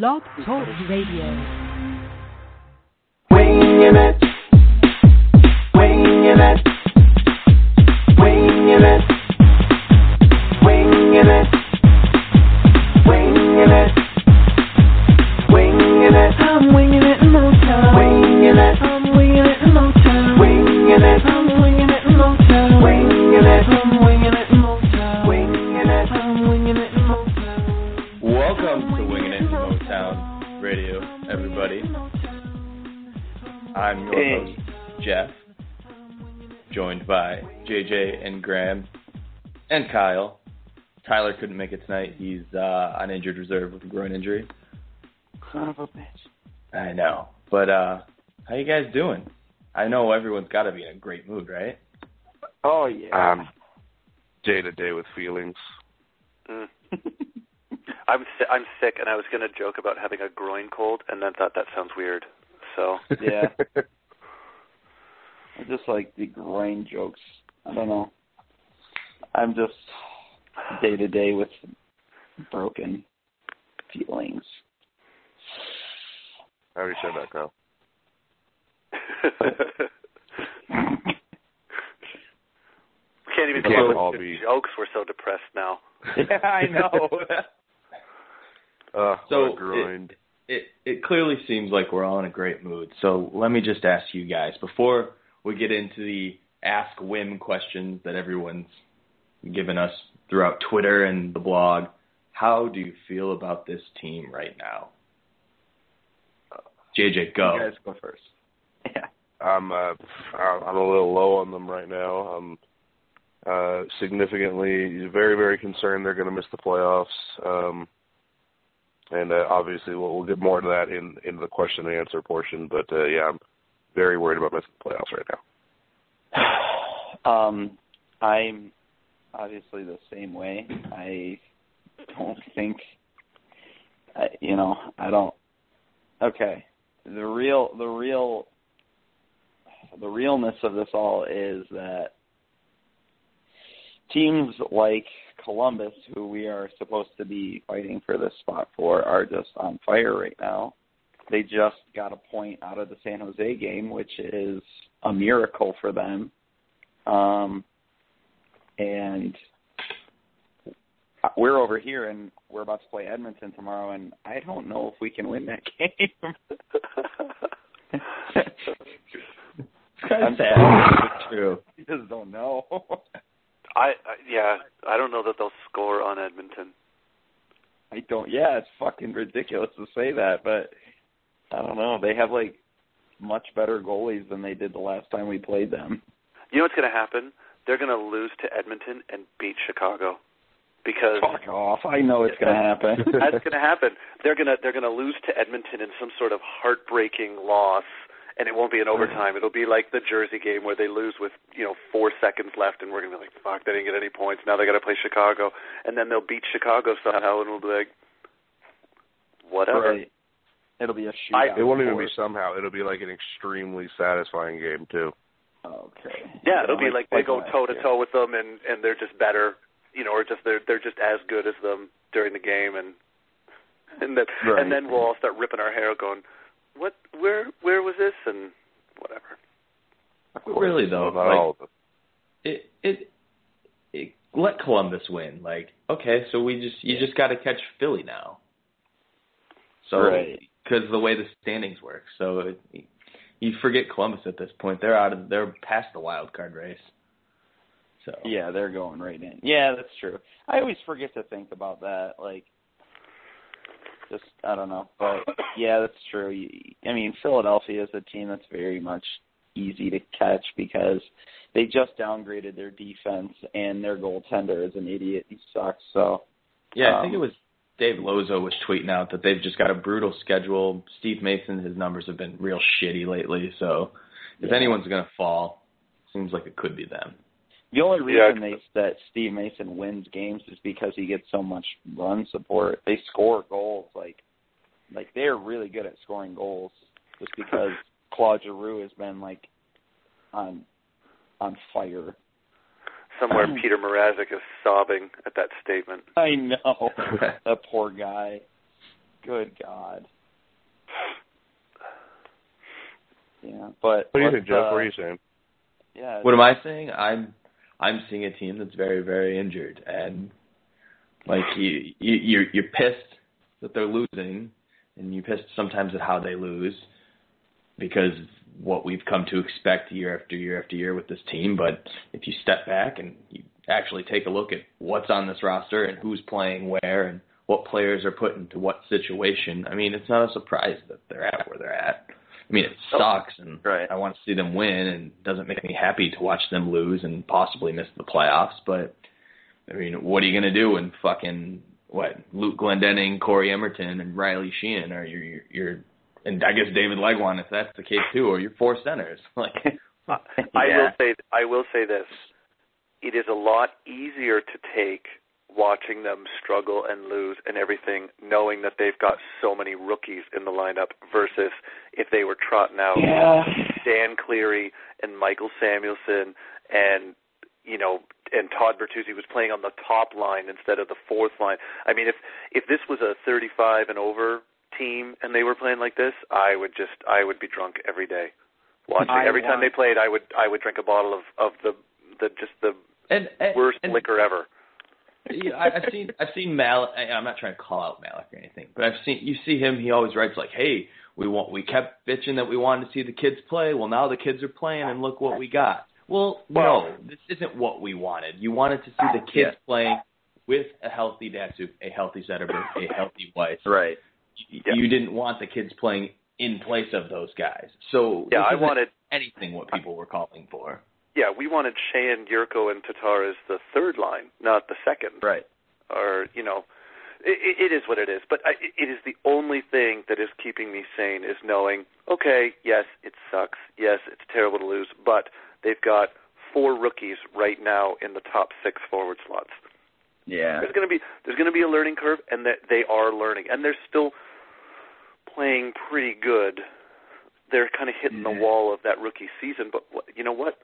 Blog Talk Radio. Winging it. Kyle. Tyler couldn't make it tonight. He's uh, on injured reserve with a groin injury. Son of a bitch. I know. But uh, how you guys doing? I know everyone's got to be in a great mood, right? Oh yeah. Um, day to day with feelings. Mm. I'm si- I'm sick, and I was going to joke about having a groin cold, and then thought that sounds weird. So yeah. I just like the groin jokes. I don't know. I'm just day to day with broken feelings. How I already said that, Kyle. we can't even We can't all with be- jokes. We're so depressed now. yeah, I know. Uh, So, what a it it clearly seems like we're all in a great mood. So let me just ask you guys before we get into the ask Wim questions that everyone's given us throughout Twitter and the blog. How do you feel about this team right now? JJ, go. You guys go first. Yeah. I'm uh, I'm a little low on them right now. I'm uh, significantly very very concerned they're going to miss the playoffs. Um, and uh, obviously we'll, we'll get more to that in in the question and answer portion. But uh, yeah, I'm very worried about missing the playoffs right now. Um, I'm obviously the same way. I don't think, I, you know, I don't. Okay, the real, the real, the realness of this all is that teams like Columbus, who we are supposed to be fighting for this spot for, are just on fire right now. They just got a point out of the San Jose game, which is a miracle for them. Um, and we're over here and we're about to play Edmonton tomorrow, and I don't know if we can win that game. I'm sad. It's true. I just don't know. I, I yeah, I don't know that they'll score on Edmonton. I don't. Yeah, it's fucking ridiculous to say that, but I don't know. They have like much better goalies than they did the last time we played them. You know what's going to happen? They're going to lose to Edmonton and beat Chicago because Fuck off! I know it's gonna happen. that's going to happen. They're going to they're going to lose to Edmonton in some sort of heartbreaking loss, and it won't be an overtime. It'll be like the Jersey game where they lose with you know four seconds left, and we're going to be like, "Fuck, they didn't get any points. Now they got to play Chicago, and then they'll beat Chicago somehow, and we'll be like, whatever." Right. It'll be a shootout. It won't even be somehow. It'll be like an extremely satisfying game too. Okay. Yeah, it'll be like they go toe to toe with them, and and they're just better, you know, or just they're they're just as good as them during the game, and and then Right. and then we'll all start ripping our hair, going, "What? Where? Where was this?" And whatever. Really though, not like, all of them. it, it it let Columbus win. Like, okay, so we just you just got to catch Philly now. So Right. because the way the standings work, so it, you forget Columbus at this point. They're out of they're past the wild card race. So Yeah, they're going right in. Yeah, that's true. I always forget to think about that. Like, just I don't know, but yeah, that's true. I mean, Philadelphia is a team that's very much easy to catch because they just downgraded their defense and their goaltender is an idiot. He sucks. So yeah, I think Um, it was Dave Lozo was tweeting out that they've just got a brutal schedule. Steve Mason, his numbers have been real shitty lately. So if Yeah. anyone's gonna fall, seems like it could be them. the only Yeah. reason they that Steve Mason wins games is because he gets so much run support. They score goals like like they're really good at scoring goals just because Claude Giroux has been like on on fire. Somewhere Peter Mrazek is sobbing at that statement. I know that poor guy. Good God. Yeah, but What do you let's, think, Jeff? Uh, what are you saying? Yeah. What am I saying? I'm I'm seeing a team that's very very injured and like you you you're, you're pissed that they're losing and you're pissed sometimes at how they lose because what we've come to expect year after year after year with this team. But if you step back and you actually take a look at what's on this roster and who's playing where and what players are put into what situation, I mean, it's not a surprise that they're at where they're at. I mean, it sucks, and Right. I want to see them win, and it doesn't make me happy to watch them lose and possibly miss the playoffs. But I mean, what are you gonna do when fucking what Luke Glendening, Cory Emmerton, and Riley Sheahan are your your, your and I guess David Legwand if that's the case too, or your four centers. Like, I will say I will say this. It is a lot easier to take watching them struggle and lose and everything, knowing that they've got so many rookies in the lineup versus if they were trotting out Yeah. Dan Cleary and Michael Samuelsson and you know and Todd Bertuzzi was playing on the top line instead of the fourth line. I mean if if this was a 35 and over team and they were playing like this, I would just I would be drunk every day. Watching I every time they played, I would I would drink a bottle of of the the just the and, and worst and, liquor ever. Yeah, I, I've seen I've seen Malik. I'm not trying to call out Malik or anything, but I've seen you see him. He always writes like, "Hey, we want we kept bitching that we wanted to see the kids play. Well, now the kids are playing, and look what we got." Well, Well- no, this isn't what we wanted. You wanted to see the kids Yeah. playing with a healthy Datsyuk, a healthy Zetterberg, a healthy Weiss. Right. You, Yeah. you didn't want the kids playing in place of those guys. So Yeah, I wanted anything what people were calling for. yeah, we wanted Sheahan, Jurco and Tatar as the third line, not the second. Right. or you know it, it is what it is but I, it is the only thing that is keeping me sane is knowing okay yes it sucks yes it's terrible to lose but they've got four rookies right now in the top six forward slots Yeah. there's going to be there's going to be a learning curve and that they are learning. And they're still playing pretty good. They're kind of hitting the wall of that rookie season. But you know what?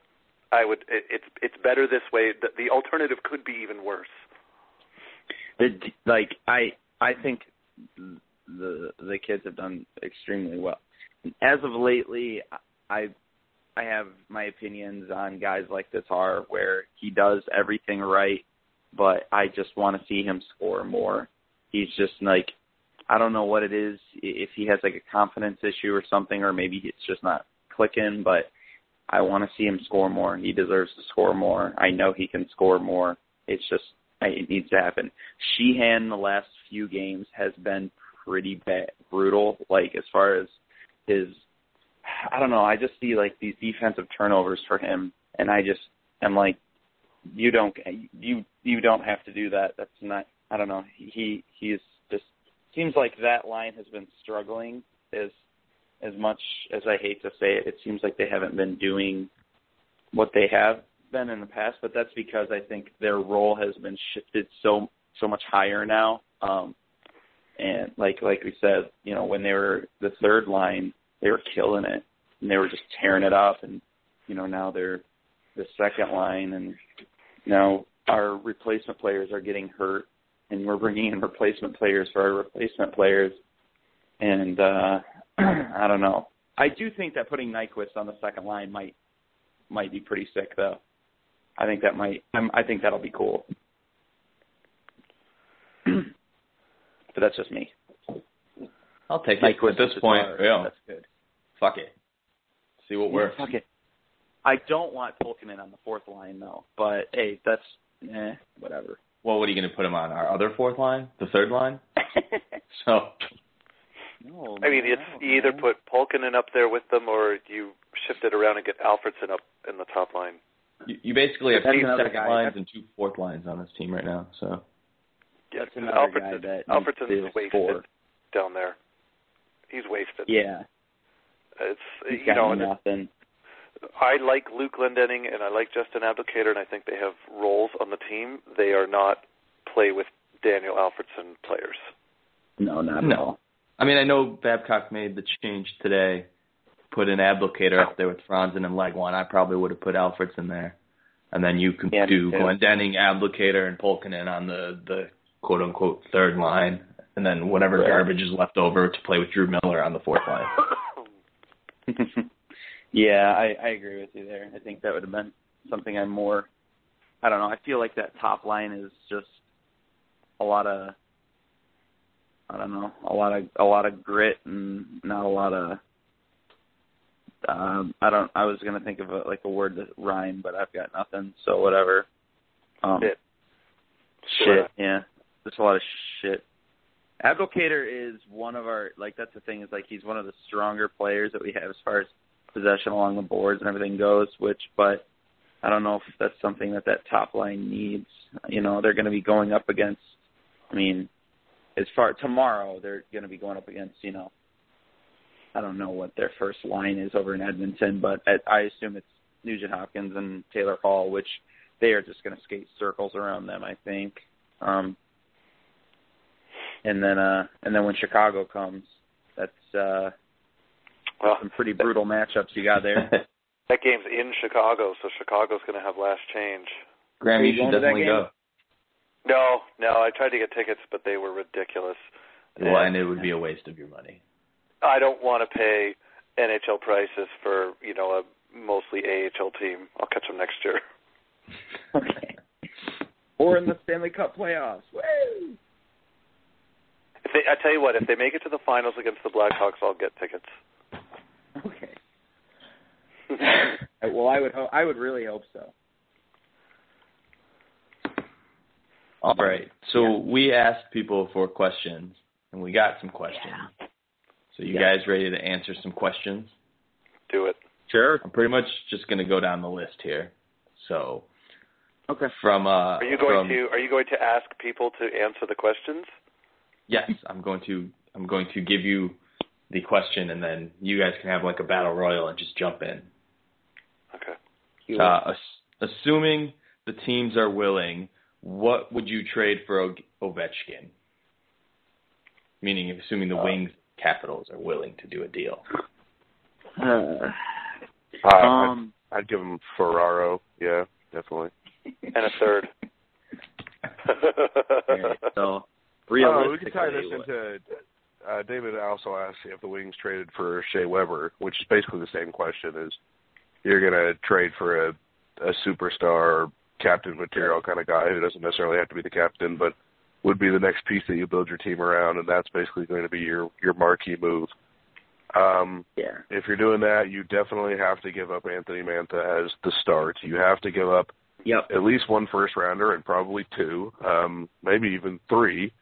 I would it, it's it's better this way. The, the alternative could be even worse. It, like I I think the the kids have done extremely well. As of lately, I I have my opinions on guys like Tatar where he does everything right, but I just want to see him score more. He's just like I don't know what it is if he has like a confidence issue or something, or maybe it's just not clicking. But I want to see him score more. He deserves to score more. I know he can score more. It's just it needs to happen. Sheahan the last few games has been pretty bad, brutal. Like as far as his, I don't know. I just see like these defensive turnovers for him, and I just am like, you don't, you you don't have to do that. That's not. I don't know. He he's just seems like that line has been struggling as as much as I hate to say it. It seems like they haven't been doing what they have been in the past, but that's because I think their role has been shifted so so much higher now. Um and like like we said, you know, when they were the third line, they were killing it and they were just tearing it up and you know, now they're the second line and now our replacement players are getting hurt and we're bringing in replacement players for our replacement players and uh I don't know. I do think that putting Nyquist on the second line might might be pretty sick though. I think that might. I'm, I think that'll be cool. but that's just me. I'll take it Nyquist at this point. Tatar, Yeah, that's good. fuck it. See what works. Fuck it. I don't want Pulkkinen on the fourth line though. But hey, that's eh, whatever. Well, what are you going to put him on? Our other fourth line, the third line. So no, I mean, it's don't you either put Pulkkinen up there with them, or you shift it around and get Alfredsson up in the top line. you, you basically have That's two guy. lines and two fourth lines on this team right now. So Yeah, That's another guy Alfredsson, that needs Alfredsson's to wasted score. down there. He's wasted. Yeah, It's he's you got know, and nothing. I like Luke Glendening and I like Justin Abdelkader, and I think they have roles on the team. They are not play with Daniel Alfredsson players. No, not No. at all. I mean, I know Babcock made the change today, put an Abdelkader up there with Franzen and Legwand. I probably would have put Alfredsson there, and then you can Yeah, me do too. Glendening, Abdelkader, and Pulkkinen on the the quote unquote third line. and then whatever Right. garbage is left over to play with Drew Miller on the fourth line. yeah, I, I agree with you there. I think that would have been something I'm more. I don't know. I feel like that top line is just a lot of. I don't know, a lot of a lot of grit and not a lot of. Um, I don't. I was gonna think of a, like a word that rhyme, but I've got nothing. So whatever. Um, Shit. Shit. Yeah. There's a lot of shit. Abdelkader is one of our like that's the thing is like he's one of the stronger players that we have as far as possession along the boards and everything goes. Which, but I don't know if that's something that that top line needs. You know, they're going to be going up against. I mean, as far tomorrow, they're going to be going up against. You know, I don't know what their first line is over in Edmonton, but I, assume it's Nugent Hopkins and Taylor Hall, which they are just going to skate circles around them. I think. Um, and then uh and then when Chicago comes, that's uh Well, some pretty brutal matchups you got there. that game's in Chicago, so Chicago's going to have last change. Graham, Are you you should to definitely go. No, no, I tried to get tickets, but they were ridiculous. Well, and it would be a waste of your money. I don't want to pay NHL prices for you know a mostly AHL team. I'll catch them next year. okay. Or in the Stanley Cup playoffs. Woo! If they, I tell you what, if they make it to the finals against the Blackhawks, I'll get tickets. Okay. well, I would ho- I would really hope so. All right. So we asked people for questions, and we got some questions. Yeah. So you Yeah. guys ready to answer some questions? Do it. Sure. I'm pretty much just going to go down the list here. So Okay. from uh, Are you going from, to Are you going to ask people to answer the questions? Yes, I'm going to. I'm going to give you the question, and then you guys can have like a battle royal and just jump in. Okay. Uh, ass- assuming the teams are willing, what would you trade for o- Ovechkin? Meaning, assuming the Uh, Wings Capitals are willing to do a deal. Uh, Uh, um. I'd, I'd give him Ferraro. Yeah, definitely. And a third. alright, so Uh, realistically, we could tie this into. Uh, David also asked if the Wings traded for Shea Weber, which is basically the same question: as you're going to trade for a a superstar captain material kind of guy who doesn't necessarily have to be the captain, but would be the next piece that you build your team around, and that's basically going to be your your marquee move. Um, yeah. if you're doing that, you definitely have to give up Anthony Mantha as the start. You have to give up Yep. at least one first rounder and probably two, um, maybe even three.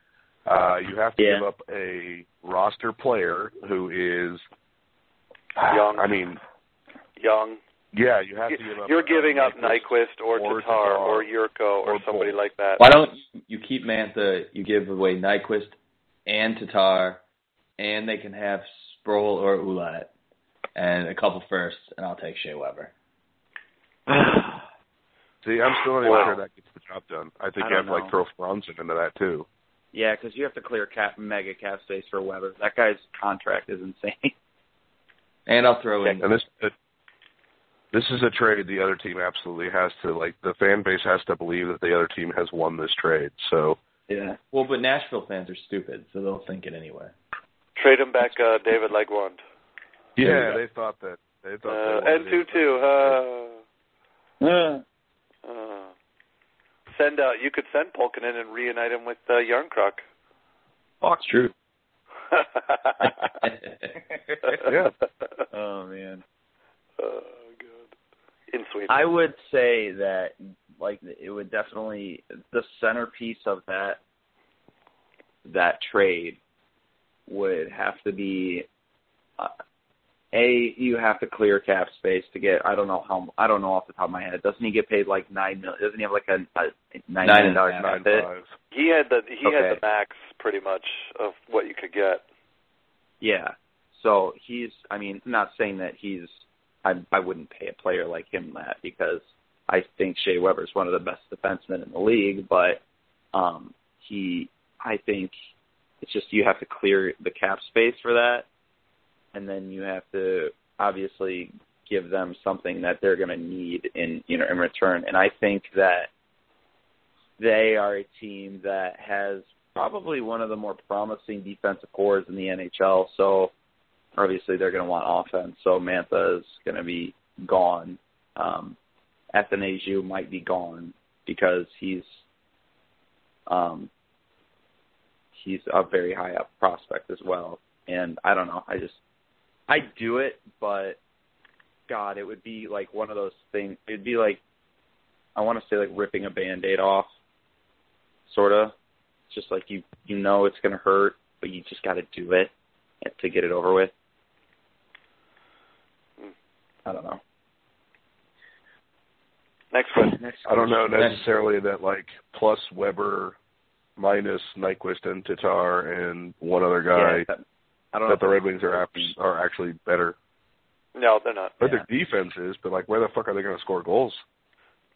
Uh, you have to Yeah. give up a roster player who is Young. I mean, Young. yeah, you have to give up. You're giving up Nyquist. Nyquist or, or Tatar Tatar or Jurco or, or somebody both. like that. Why don't you- you keep Mantha? You give away Nyquist and Tatar, and they can have Sproul or Ouellet and a couple firsts, and I'll take Shea Weber. See, I'm still not even Wow. sure that gets the job done. I think I you have don't to like throw Franzen into that too. Yeah, because you have to clear cap mega cap space for Weber. That guy's contract is insane. And I'll throw in And this this is a trade the other team absolutely has to like. The fan base has to believe that the other team has won this trade. So yeah. Well, but Nashville fans are stupid, so they'll think it anyway. Trade him back, uh, David Legwand. Yeah, they thought that they thought Uh, they and two two. Uh, Uh, uh. Send uh, you could send Pulkkinen and reunite him with uh, Jarnkrok. It's true. Yeah. oh man. Oh god. In Sweden. I would say that like it would definitely the centerpiece of that that trade would have to be uh, a you have to clear cap space to get I don't know how I don't know off the top of my head doesn't he get paid like nine million doesn't he have like a, a nine nine million dollars half, cap Nine hit? five. he had the he had the max pretty much of what you could get. Yeah. So he's I mean, I'm not saying that he's I I wouldn't pay a player like him that because I think Shea Weber's one of the best defensemen in the league, but um he I think it's just you have to clear the cap space for that and then you have to obviously give them something that they're going to need in you know in return and I think that they are a team that has probably one of the more promising defensive cores in the NHL. So obviously they're going to want offense. So Mantha is going to be gone. Um, Athanasiu might be gone because he's um, he's a very high up prospect as well. And I don't know. I just I do it, but God, it would be like one of those things. It'd be like I want to say like ripping a band-aid off, sort of. Just like you you know it's gonna hurt, but you just got to do it to get it over with. I don't know. Next question. Next I don't know question. necessarily that like plus Weber minus Nyquist and Tatar and one other guy Yeah, that, I don't know that the Red Wings are abs- are actually better. No, they're not. But Yeah. their defense is, but like where the fuck are they going to score goals?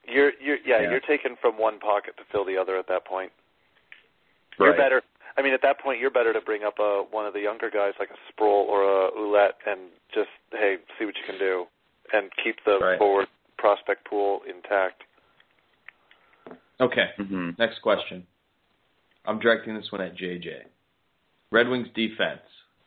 You're you're yeah, Yeah. you're taking from one pocket to fill the other at that point. Right. You're better. I mean, at that point, you're better to bring up a one of the younger guys like a Sproul or a Ouellet and just hey, see what you can do, and keep the Right. forward prospect pool intact. Okay. hmm Next question. I'm directing this one at JJ. Red Wings defense.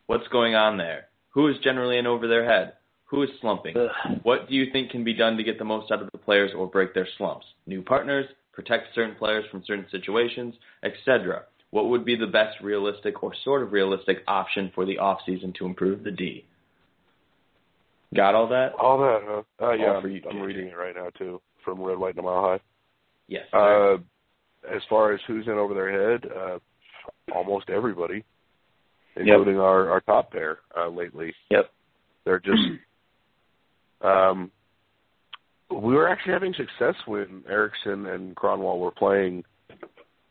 What's going on there? Who is generally in over their head? Who is slumping? What do you think can be done to get the most out of the players or break their slumps? New partners, protect certain players from certain situations, etc. What would be the best realistic or sort of realistic option for the offseason to improve the D? Got all that? All that, huh? Uh, yeah, All I'm, you, I'm reading it right now too from Red, White, and a Mile High. Yes. Uh, as far as who's in over their head, uh, almost everybody, including our our top pair uh, lately. Yep. They're just. Um, we were actually having success when Ericsson and Kronwall were playing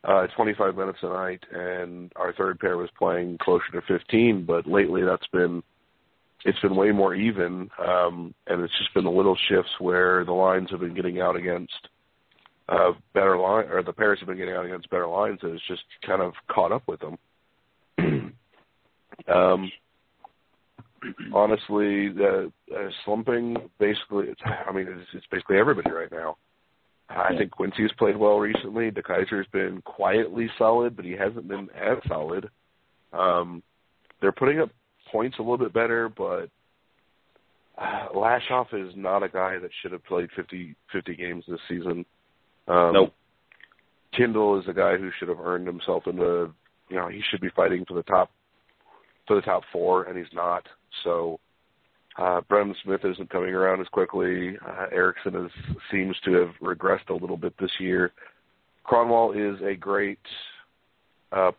uh, 25 minutes a night, and our third pair was playing closer to 15. But lately, that's been it's been way more even, um, and it's just been the little shifts where the lines have been getting out against uh, better line, or the pairs have been getting out against better lines, and it's just kind of caught up with them. Um, honestly, the uh, slumping basically, it's, I mean, it's, it's basically everybody right now. I Yeah. think Quincey's played well recently. DeKeyser's been quietly solid, but he hasn't been as solid. Um, they're putting up points a little bit better, but uh, Lashoff is not a guy that should have played 50, 50 games this season. Um, Nope. Kindl is a guy who should have earned himself into, you know, he should be fighting for the top, for the top four, and he's not. So, uh, Brendan Smith isn't coming around as quickly. Uh, Ericsson is, seems to have regressed a little bit this year. Kronwall is a great uh,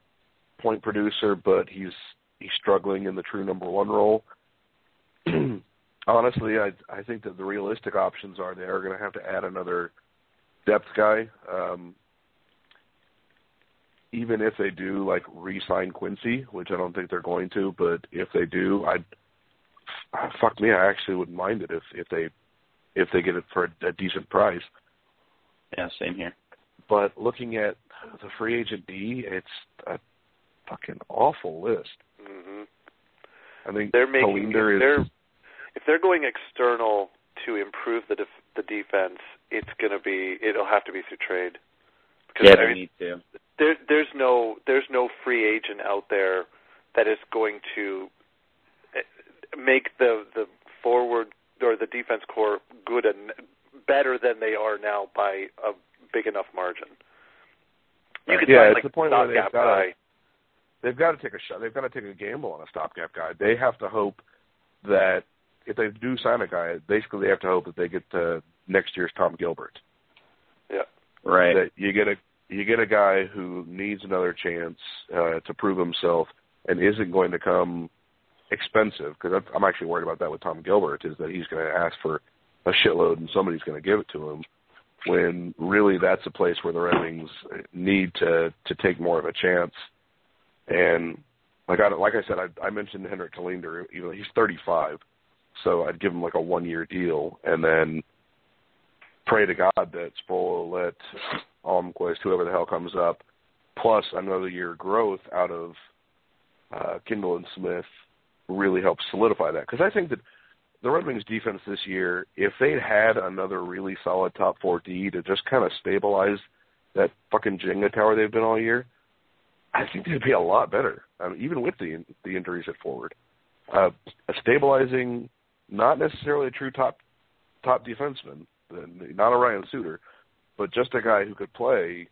point producer, but he's he's struggling in the true number one role. Honestly, I I think that the realistic options are they are going to have to add another depth guy. Um, even if they do like re-sign Quincey, which I don't think they're going to, but if they do, I'd ah, fuck me, I actually wouldn't mind it if if they if they get it for a, a decent price. Yeah, same here. But looking at the free agent D, it's a fucking awful list. hmm I think They're making Tallinder if they're if they're going external to improve the def- the defense, it's going to be it'll have to be through trade. Because Yeah, I mean, need to. There there's no there's no free agent out there that is going to eh, make the the forward or the defense core good and better than they are now by a big enough margin. You could Yeah, find it's like the point where they've stopgap gotta- guy. they've got to take a shot. They've got to take a gamble on a stopgap guy. They have to hope that if they do sign a guy, basically they have to hope that they get to next year's Tom Gilbert. Yeah. Right. That you get a you get a guy who needs another chance uh, to prove himself and isn't going to come expensive because I'm actually worried about that with Tom Gilbert is that he's going to ask for a shitload and somebody's going to give it to him when really that's a place where the Red Wings need to to take more of a chance. And like I like I said I I mentioned Henrik Tallinder you know he's 35 so I'd give him like a one year deal and then pray to God that Sproul let Almquist whoever the hell comes up plus another year growth out of uh, Kindl and Smith really helps solidify that because I think that the Red Wings defense this year, if they'd had another really solid top four D to just kind of stabilize that fucking Jenga tower they've been all year, I think they'd be a lot better, um, even with the the injuries at forward. Uh, a stabilizing, not necessarily a true top top defenseman, not a Ryan Suter, but just a guy who could play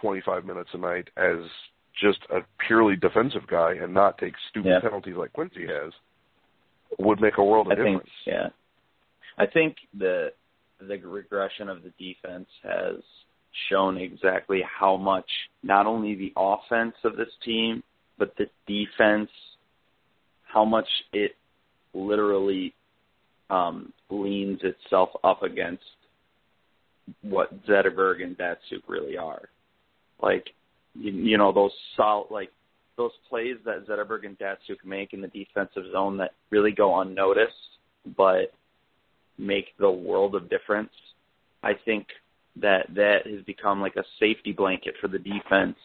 25 minutes a night as just a purely defensive guy and not take stupid Yeah. penalties like Quincey has would make a world of I think difference. yeah. I think the the regression of the defense has shown exactly how much not only the offense of this team, but the defense how much it literally um leans itself up against what Zetterberg and Datsyuk really are. Like you, you know those solid like those plays that Zetterberg and Datsyuk make in the defensive zone that really go unnoticed, but make the world of difference. I think that that has become like a safety blanket for the defense,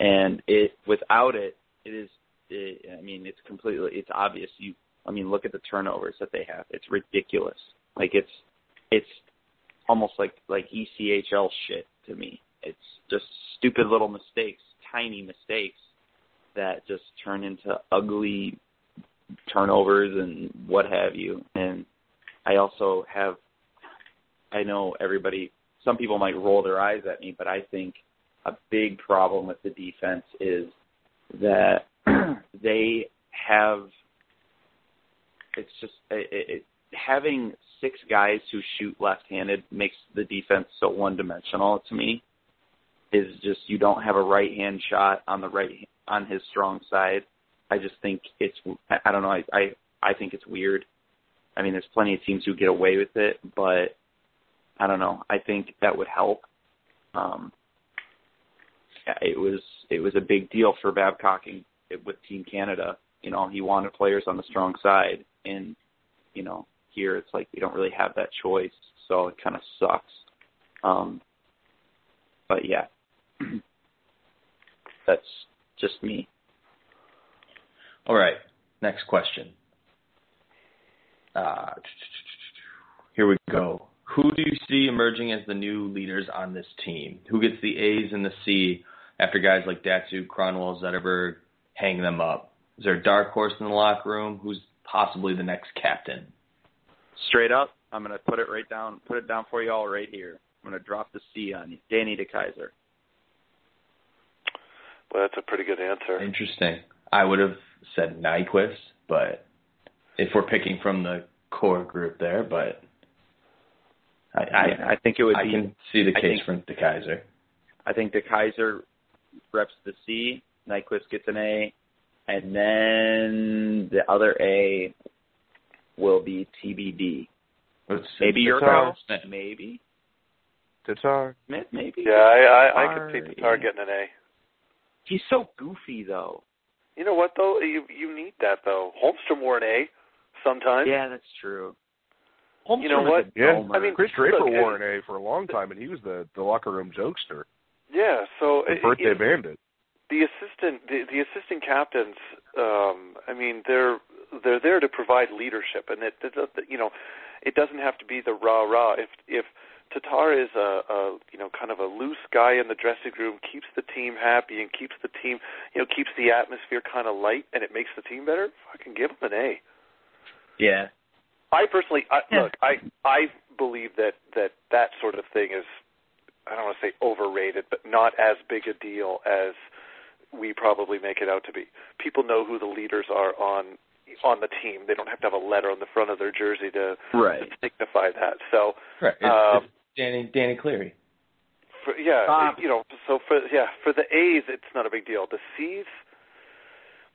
and it without it, it is. It, I mean, it's completely. It's obvious. You. I mean, look at the turnovers that they have. It's ridiculous. Like it's, it's almost like like ECHL shit to me. It's just stupid little mistakes, tiny mistakes that just turn into ugly turnovers and what have you. And I also have, I know everybody, some people might roll their eyes at me, but I think a big problem with the defense is that they have, it's just, it, it, having six guys who shoot left-handed makes the defense so one-dimensional to me. Is just you don't have a right-hand shot on the right on his strong side. I just think it's I I don't know I I I think it's weird. I mean, there's plenty of teams who get away with it, but I don't know. I think that would help. Um, yeah, it was it was a big deal for Babcock and with Team Canada. You know, he wanted players on the strong side, and you know, here it's like we don't really have that choice, so it kind of sucks. Um, but yeah, that's just me. All right. Next question. Uh, here we go. Who do you see emerging as the new leaders on this team? Who gets the A's and the C after guys like Datsyuk, Kronwall, Zetterberg hang them up? Is there a dark horse in the locker room? Who's possibly the next captain? Straight up, I'm gonna put it right down, put it down for you all right here. I'm gonna drop the C on you, Danny DeKeyser. Well, that's a pretty good answer. Interesting. I would have said Nyquist, but if we're picking from the core group there, but I I, I think it would I be. can see the I case think- for DeKeyser. I think DeKeyser reps the C, Nyquist gets an A, and then the other A will be TBD. Let's Maybe your Tatar. Maybe Tatar. Smith. Maybe. Yeah, I I, I could see Sorry. Tatar getting an A. He's so goofy though. You know what though? You you need that though. Holmstrom wore an A sometimes. Yeah, that's true. You know what? a Yeah. I mean, Chris Draper look, wore an A for a long time, and he was the the locker room jokester, Yeah. So the it- birthday it- bandit. The assistant the, the assistant captains um i mean they're they're there to provide leadership and it, it it- you know it doesn't have to be the rah rah if if Tatar is a, a you know kind of a loose guy in the dressing room keeps the team happy and keeps the team you know keeps the atmosphere kind of light and it makes the team better fucking give him an A yeah. I personally I, Yeah. look I I believe that that that sort of thing is I don't want to say overrated, but not as big a deal as we probably make it out to be. People know who the leaders are on on the team. They don't have to have a letter on the front of their jersey to, Right. to signify that. So Right. It's, Um, it's Danny Danny Cleary. for, yeah, Bob. you know, so for yeah, for the A's, it's not a big deal. The C's,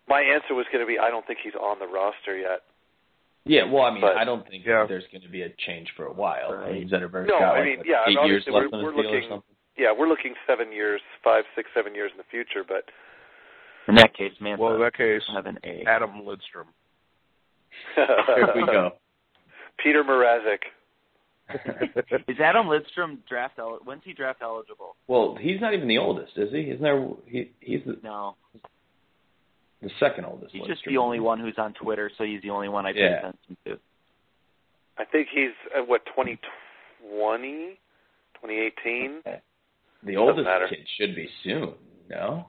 my answer was going to be I don't think he's on the roster yet. Yeah, well, I mean, But- I don't think Yeah. there's going to be a change for a while. I mean, Zetterberg's No, got I mean, what, yeah, eight years obviously left we're- on his we're deal or looking- something. Yeah, we're looking seven years, five, six, seven years in the future, but In that case, Mantha Well, in that case, will have an A. Adam Lidstrom. Here we go. Peter Mrazek. Is Adam Lidstrom draft el- when's he draft eligible? well, he's not even the oldest, is he? Isn't there? He he's the, No, the second oldest. he's just the only one who's on Twitter, so he's the only one I pay Yeah. attention to. I think he's uh, what 2020, 2018. The oldest matter. kid should be soon. No.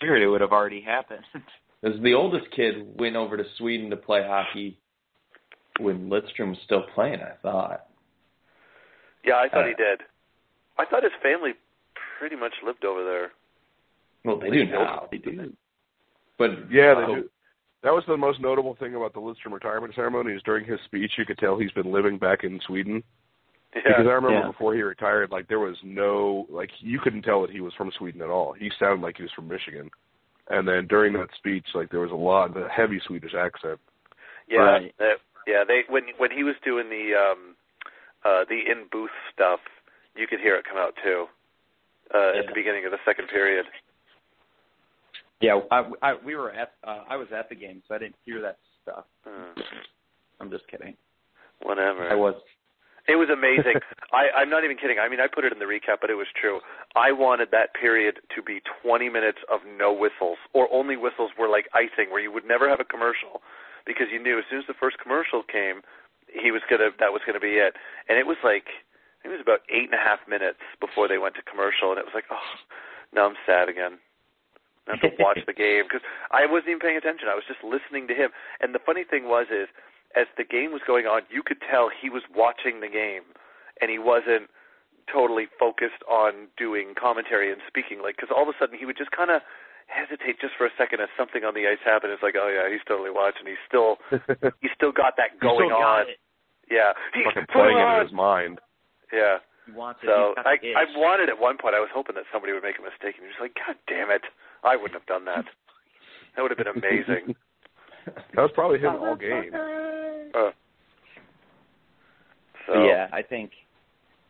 Figured it would have already happened. Because the oldest kid went over to Sweden to play hockey when Lidstrom was still playing. I thought. Yeah, I thought Uh, he did. I thought his family pretty much lived over there. Well, they do now. They do. But Yeah, they do. That was the most notable thing about the Lidstrom retirement ceremony. Is during his speech, you could tell he's been living back in Sweden. Yeah. Because I remember Yeah. before he retired, like there was no like you couldn't tell that he was from Sweden at all. He sounded like he was from Michigan. And then during that speech, like there was a lot of the heavy Swedish accent. Yeah, Right. that- yeah. They when when he was doing the um uh the in booth stuff, you could hear it come out too. Uh at the beginning of the second period. Yeah, I, I we were at uh, I was at the game, so I didn't hear that stuff. Hmm. I'm just kidding. Whatever. I was. It was amazing. I, I'm not even kidding. I mean, I put it in the recap, but it was true. I wanted that period to be 20 minutes of no whistles, or only whistles were like icing, where you would never have a commercial, because you knew as soon as the first commercial came, he was gonna that was gonna be it. And it was like it was about eight and a half minutes before they went to commercial, and it was like, oh, now I'm sad again. I have to watch the game because I wasn't even paying attention. I was just listening to him. And the funny thing was, is as the game was going on, you could tell he was watching the game, and he wasn't totally focused on doing commentary and speaking. Like, because all of a sudden he would just kind of hesitate just for a second as something on the ice happened. It's like, oh yeah, he's totally watching. He's still, he's still got that going Still got on. it. Yeah, he's Fucking playing it it in his mind. Yeah. He wants it. So I, the I wanted at one point. I was hoping that somebody would make a mistake, and he was like, "God damn it, I wouldn't have done that. That would have been amazing." That was probably him all game. uh, so yeah, I think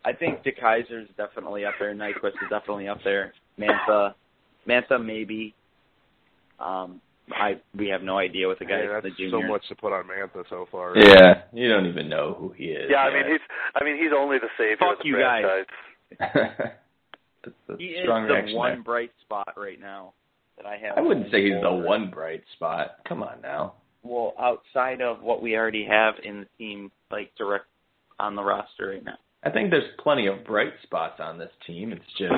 I think DeKeyser's definitely up there. Nyquist is definitely up there. Mantha, Mantha maybe. Um, I we have no idea what the guy Man, the that's junior. so much to put on Mantha so far. yeah, you don't even know who he is. yeah, I mean he's I mean he's only the savior Fuck of the you guys. franchise. That's He is the one there. bright spot right now that I have. I wouldn't say he's the one bright spot. Come on now. Well, outside of what we already have in the team, like direct on the roster right now. I think there's plenty of bright spots on this team. It's just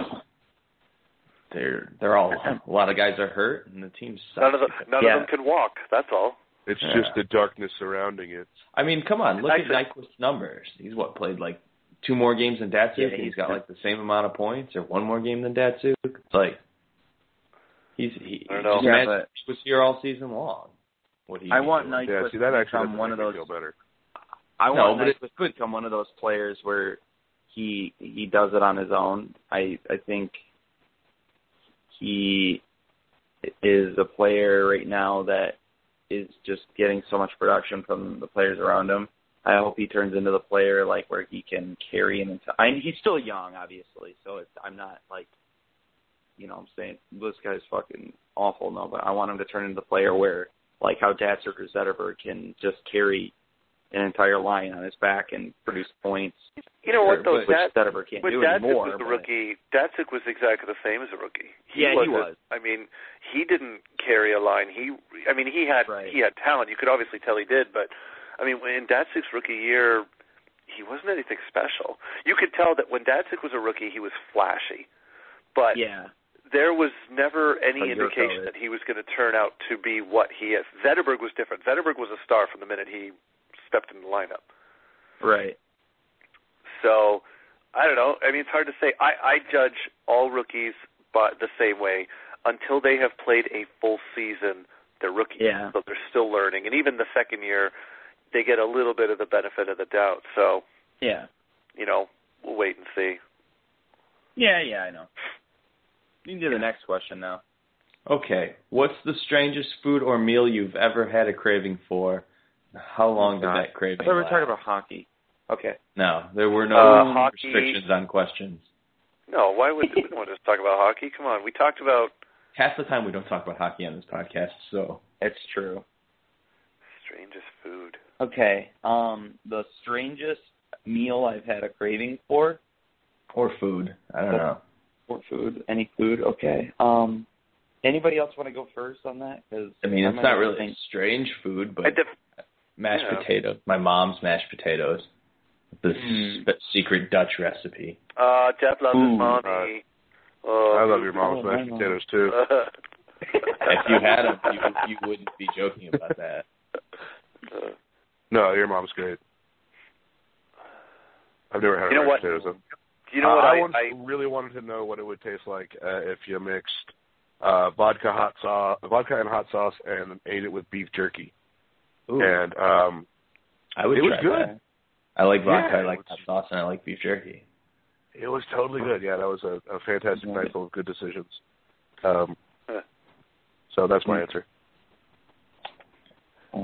they're they're all a lot of guys are hurt and the team sucks. None of them none Yeah. of them can walk. That's all. It's Yeah. just the darkness surrounding it. I mean, come on, look Actually- at Nyquist's numbers. He's what played like two more games than Datsyuk, Yeah, and he's he's got like the same amount of points, or one more game than Datsyuk. It's like he's he, I he don't know. Yeah, but- he was here all season long. What he I want Nyquist Yeah, see that to actually become doesn't one make of me those. feel better. I No, want but it- Nyquist to become one of those players where he he does it on his own. I I think he is a player right now that is just getting so much production from the players around him. I hope he turns into the player like where he can carry him into. I mean, he's still young, obviously, so it's I'm not like, you know, what I'm saying this guy's fucking awful. No, but I want him to turn into the player where like how Datsyuk or Zetterberg can just carry an entire line on his back and produce points, You know what though? which That Zetterberg can't do Datsyuk anymore. was the rookie. Datsyuk was exactly the same as a rookie. Yeah, he was. I mean, he didn't carry a line. He, I mean, he had Right. he had talent. You could obviously tell he did, but I mean, in Datsyuk's rookie year, he wasn't anything special. You could tell that when Datsyuk was a rookie, he was flashy, but Yeah, there was never any indication that he was going to turn out to be what he is. Zetterberg was different. Zetterberg was a star from the minute he stepped in the lineup. right. So I don't know. I mean, it's hard to say. I, I judge all rookies but the same way until they have played a full season. They're rookies, Yeah. so they're still learning. And even the second year, they get a little bit of the benefit of the doubt. So Yeah, you know, we'll wait and see. yeah, yeah. I know. You can do the next question now. Okay, what's the strangest food or meal you've ever had a craving for? How long did that craving I thought we were last? talking about hockey. Okay. No, there were no Uh, hockey- restrictions on questions. No, why would we don't want to just talk about hockey? Come on, we talked about Half the time we don't talk about hockey on this podcast, so It's true. strangest food. Okay. Um, the strangest meal I've had a craving for, or food. I don't know. Or food, any food. Okay. Um, anybody else want to go first on that? Because I mean, it's not really a strange food, but I def- mashed yeah. potatoes. My mom's mashed potatoes. The Mm. secret Dutch recipe. uh, Jeff loves his Ooh, mommy. right. Oh, I love your mom's Oh, mashed I potatoes too. if you had them, you you wouldn't be joking about that. Uh, No, your mom's great. I've never had You know her what? potatoes. Though. you know Uh, what? I, I, once I really wanted to know what it would taste like uh, if you mixed uh, vodka hot sauce, vodka and hot sauce, and ate it with beef jerky. Ooh, And um, I would it was good. that. I like vodka, Yeah, I like was- hot sauce, and I like beef jerky. it was totally good. Yeah, that was a, a fantastic night full of good decisions. Um, so that's my answer.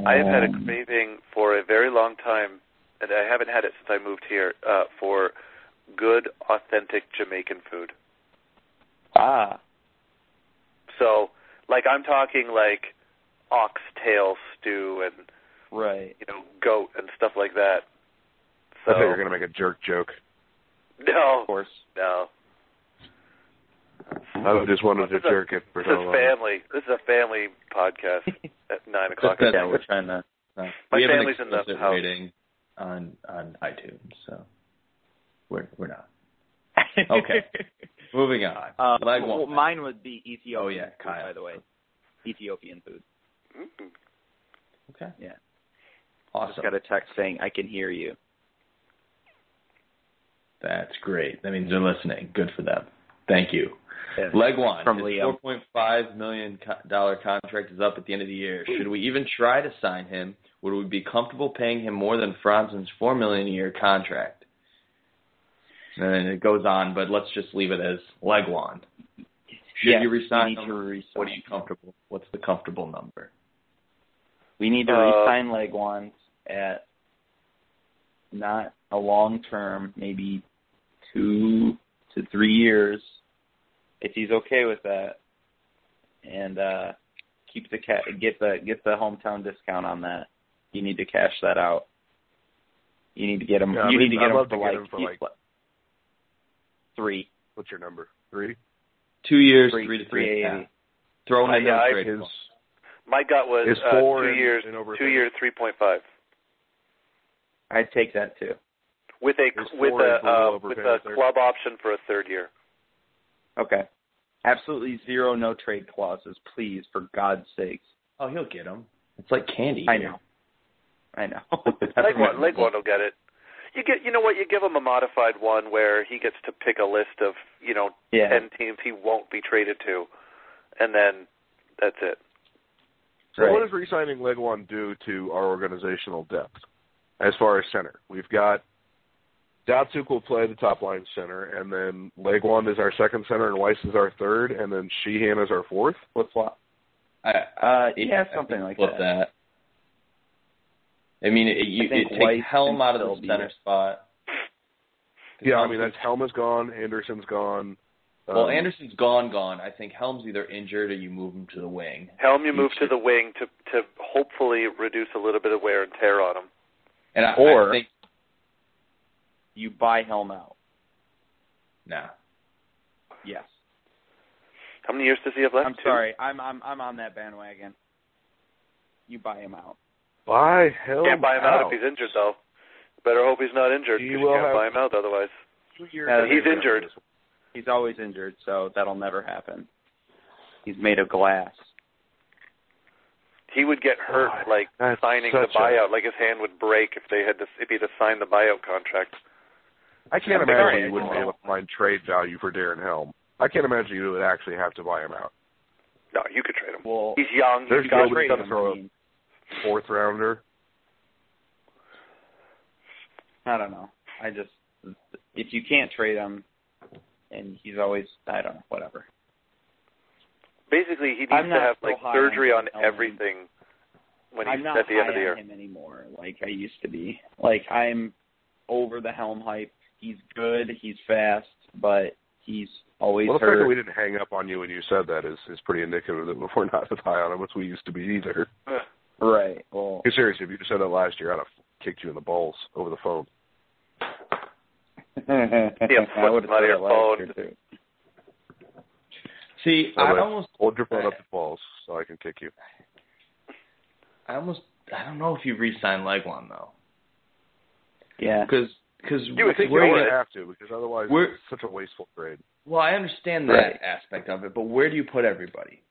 I have had a Um, craving for a very long time, and I haven't had it since I moved here. Uh, for good, authentic Jamaican food. Ah, So, like I'm talking like oxtail stew and right. you know goat and stuff like that. So I thought you were going to make a jerk joke. no, Of course. no. I just wanted to This is a- jerk it for This so is long. family. This is a family podcast at nine o'clock Just at that night. we're trying to. Uh, My we have an family's in the house. rating on on iTunes, so we're we're not. Okay. Moving on. Uh, Leg well, one. mine would be Ethiopian. Oh, yeah, Kyle. by the way. Ethiopian food. Mm. Okay. Yeah. Awesome. Just got a text saying I can hear you. That's great. That means they're listening. Good for them. Thank you. Yeah. Legwand. From His Liam. $4.5 million contract is up at the end of the year. Should we even try to sign him? Would we be comfortable paying him more than Franzen's 4 million a year contract? And then it goes on, but let's just leave it as Legwand. Should Yes, you resign we him? resign. What are you comfortable? What's the comfortable number? We need to Uh, re-sign Legwans at not a long term, maybe two to three years, if he's okay with that, and uh, keep the ca- get the get the hometown discount on that. You need to cash that out. You need to get him. Yeah, I you mean, need to get I'd him for to get him for, like- three, What's your number? Three? Two years, three, three to three three. eighty. Throw in Uh, a yeah, no I- trade His, clause. My gut was Is uh, four two in- years, in over two three. years, three point five, I'd take that too. with a Is with a is a little uh, with a there. club option for a third year. Okay. Absolutely zero no trade clauses, please, for God's sakes. Oh, he'll get them. It's like candy. I here. know. I know. Legwand, leg one will get it. You get, you know what? You give him a modified one where he gets to pick a list of, you know, yeah. ten teams he won't be traded to, and then that's it. So Right. what does re-signing Legwand do to our organizational depth as far as center? We've got Datsyuk will play the top line center, and then Legwand is our second center, and Weiss is our third, and then Sheahan is our fourth. Flip flop. I, Uh, yeah, something think like flip that. I mean, it, you, I it takes White Helm out of the be- center spot. Yeah, I mean that's Helma's gone, Andersson's gone. Well, um, Andersson's gone, gone. I think Helm's either injured or you move him to the wing. Helm, you You move to the wing to to hopefully reduce a little bit of wear and tear on him. And I, Or- I think You buy Helm out. nah. Yes. How many years does he have left? I'm Two? sorry. I'm I'm I'm on that bandwagon. You buy him out. By hell, Can't buy him out if he's injured though. Better hope he's not injured. He 'cause will you can't buy him out otherwise. Two years after he's injured. He's always injured, so that'll never happen. He's made of glass. He would get hurt God, like signing the such a- buyout. Like his hand would break if they had to if he had to sign the buyout contract. I can't I'm imagine you wouldn't be able to find trade value for Darren Helm. I can't imagine you would actually have to buy him out. No, you could trade him. Well, He's young. There's He's got nobody some gonna throw I mean, Fourth rounder. I don't know. I just if you can't trade him, and he's always I don't know whatever. Basically, he needs to have so like surgery on on everything when he's I'm not at the end of the high year. on him anymore, like I used to be. Like I'm over the Helm hype. He's good. He's fast, but he's always Well, the fact that we didn't hang up on you when you said that is is pretty indicative that we're not as high on him as we used to be either. Right. Hey, seriously, if you said that last year, I'd have kicked you in the balls over the phone. yeah, I would him out of your phone. Too. See, So I almost, hold your phone up to balls so I can kick you. I almost, I don't know if you re-sign Legwand though, Yeah. because because You would think You you would would. have to because otherwise We're- it's such a wasteful trade. well, I understand that Right. aspect of it, but where do you put everybody?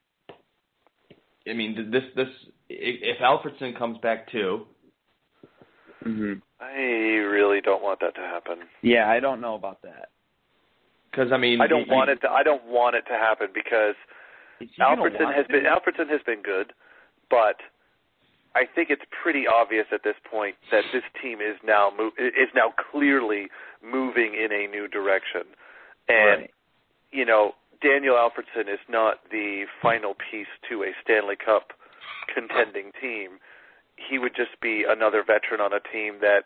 I mean, this this if Alfredsson comes back too, hmm I really don't want that to happen. Yeah, I don't know about that. because I mean, I don't you- want it to. I don't want it to happen because Is he gonna Alfredsson has been Alfredsson has been good, but I think it's pretty obvious at this point that this team is now move, is now clearly moving in a new direction, and Right. you know Daniel Alfredsson is not the final piece to a Stanley Cup contending team. He would just be another veteran on a team that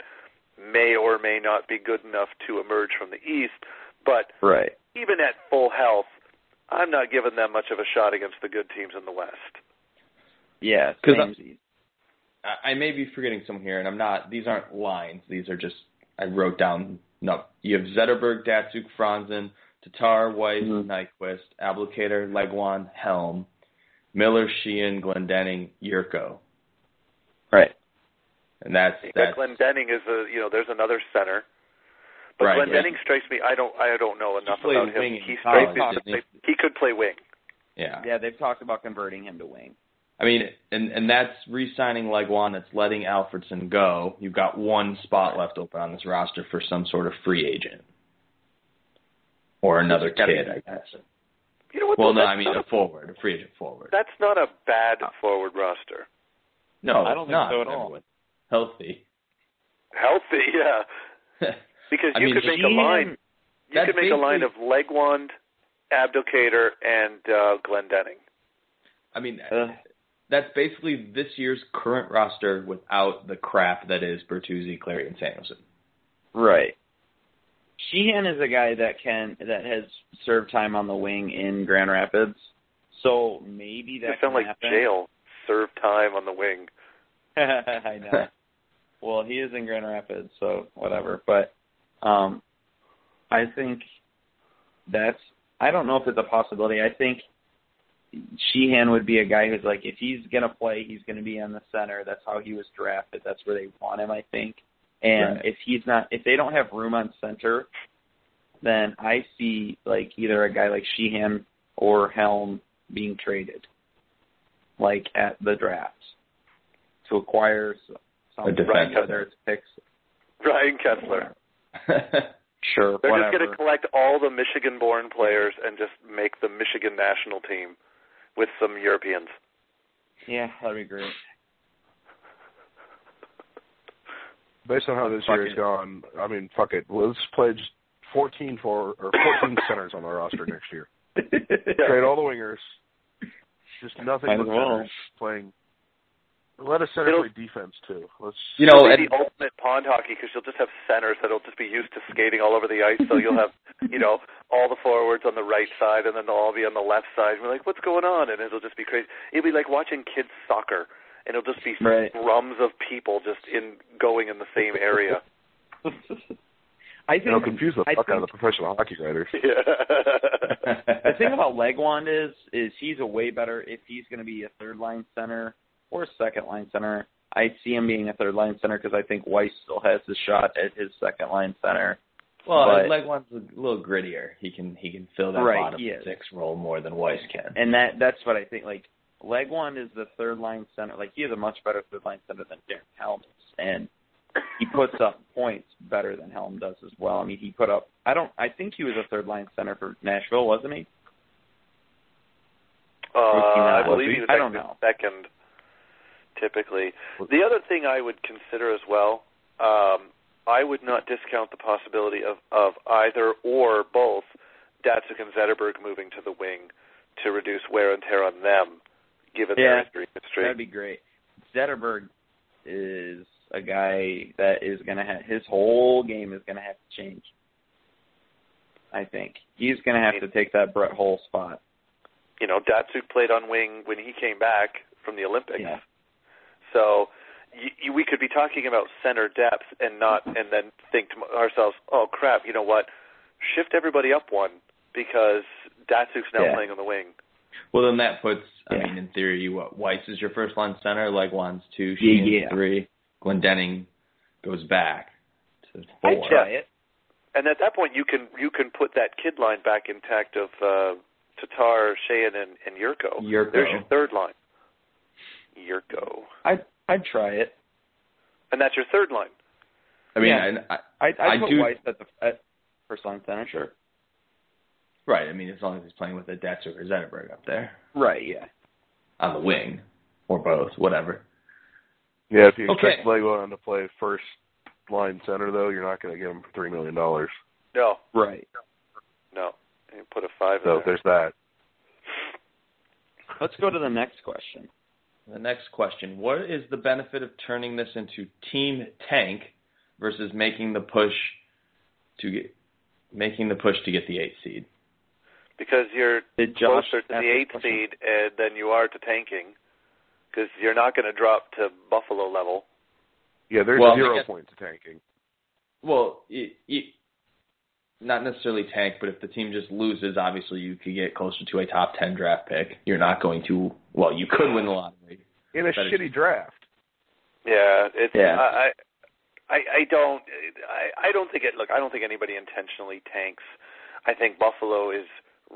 may or may not be good enough to emerge from the East, but Right. even at full health, I'm not giving them much of a shot against the good teams in the West. Yeah. 'Cause samesies. I, I may be forgetting some here, and I'm not. These aren't lines. These are just I wrote down. No, you have Zetterberg, Datsyuk, Franzen, Tatar, Weiss, Mhm. Nyquist, Abdelkader, Legwand, Helm, Miller, Sheahan, Glendening, Jurco, Right. and that's But that's Glendening is a you know there's another center. But Right, Glendening yeah. strikes me. I don't I don't know enough played about him. wing in He college, strikes me. he? He could play wing. yeah. Yeah, they've talked about converting him to wing. I mean, and and that's re-signing Legwand. That's letting Alfredsson go. You've got one spot left open on this roster for some sort of free agent or another kid, I guess. You know what? Well, though? no, I mean a forward, a free agent forward. That's not a bad forward roster. No, I don't think so at all. Healthy. Healthy, yeah. Because you mean, could make a line. You could make a line of Legwand, Abdelkader, and uh, Glendening. I mean, Ugh. that's basically this year's current roster without the crap that is Bertuzzi, Cleary, and Samuelsson. Right. Sheahan is a guy that can that has served time on the wing in Grand Rapids, so maybe You that sound can like happen. jail. Serve time on the wing. I know. well, he is in Grand Rapids, so whatever. But um I think that's I don't know if it's a possibility. I think Sheahan would be a guy who's like if he's gonna play, he's gonna be on the center. That's how he was drafted. That's where they want him, I think. And Right. if he's not if they don't have room on center, then I see like either a guy like Sheahan or Helm being traded. Like at the draft. To acquire s- A some defense. whether it's picks Ryan Kesler. Sure, They're whatever. just going to collect all the Michigan-born players and just make the Michigan national team with some Europeans. Yeah, that'd be great. Based on how this Fuck year has gone, I mean, fuck it. Let's play just 14 for or 14 centers on the roster next year. Trade all the wingers. Just nothing but as well. centers playing. Let a center It'll- play defense too. Let's. you know, It'll and, the ultimate pond hockey because you'll just have centers that'll just be used to skating all over the ice. So you'll have, you know, all the forwards on the right side, and then they'll all be on the left side. We're like, what's going on? And it'll just be crazy. It'll be like watching kids soccer, and it'll just be Right. drums of people just in going in the same area. I think It'll confuse the I fuck out of the professional hockey writers. the thing about Legwand is is he's a way better if he's going to be a third line center or a second line center. I see him being a third line center because I think Weiss still has his shot at his second line center. well, but- Legwand's a little grittier. He can he can fill that Right, bottom he six role more than Weiss can. And that that's what I think. Like Legwand is the third line center. Like he is a much better third line center than Darren Helm is, and he puts up points better than Helm does as well. I mean, he put up. I don't. I think he was a third line center for Nashville, wasn't he? Uh, I believe he was I don't know. second, typically. The other thing I would consider as well, um, I would not discount the possibility of, of either or both Datsyuk and Zetterberg moving to the wing to reduce wear and tear on them, given their Yeah, injury history. That'd be great. Zetterberg is a guy that is going to have his whole game is going to have to change. I think he's going to have to take that Brett Hull spot. You know, Datsyuk played on wing when he came back from the Olympics. Yeah. So y y we could be talking about center depth and not, and then think to ourselves, "Oh crap! You know what? Shift everybody up one because Datsyuk's now Yeah. playing on the wing." Well, then that puts, I mean, in theory, you what, Weiss is your first line center, Legwand's two, Yeah, Sheahan's yeah. three, Glendening goes back to I'd try it. And at that point, you can you can put that kid line back intact of uh, Tatar, Sheahan, and, and Jurco. Jurco. There's your third line. Jurco. I'd I'd try it. And that's your third line. I mean, Yeah. and I, I'd, I I'd put do- Weiss at the at first line center. Sure. Right. I mean, as long as he's playing with a Detzer or Zetterberg up there Right. Yeah. on the wing or both, whatever. Yeah, if you Okay. expect Legwand to play first line center, though, you're not going to get him for three million dollars. No, Right. no. You put a five in So there. there's that. Let's go to the next question. The next question: What is the benefit of turning this into Team Tank versus making the push to get making the push to get the eighth seed? Because you're closer to the this eighth seed uh, than you are to tanking. Because you're not going to drop to Buffalo level. Yeah, there's Well, zero guess- point to tanking. Well, it, it, not necessarily tank, but if the team just loses, obviously you could get closer to a top ten draft pick. You're not going to. Well, you could win the lottery. In a That is- shitty draft. Yeah, it's Yeah. I, I I don't I I don't think it look I don't think anybody intentionally tanks. I think Buffalo is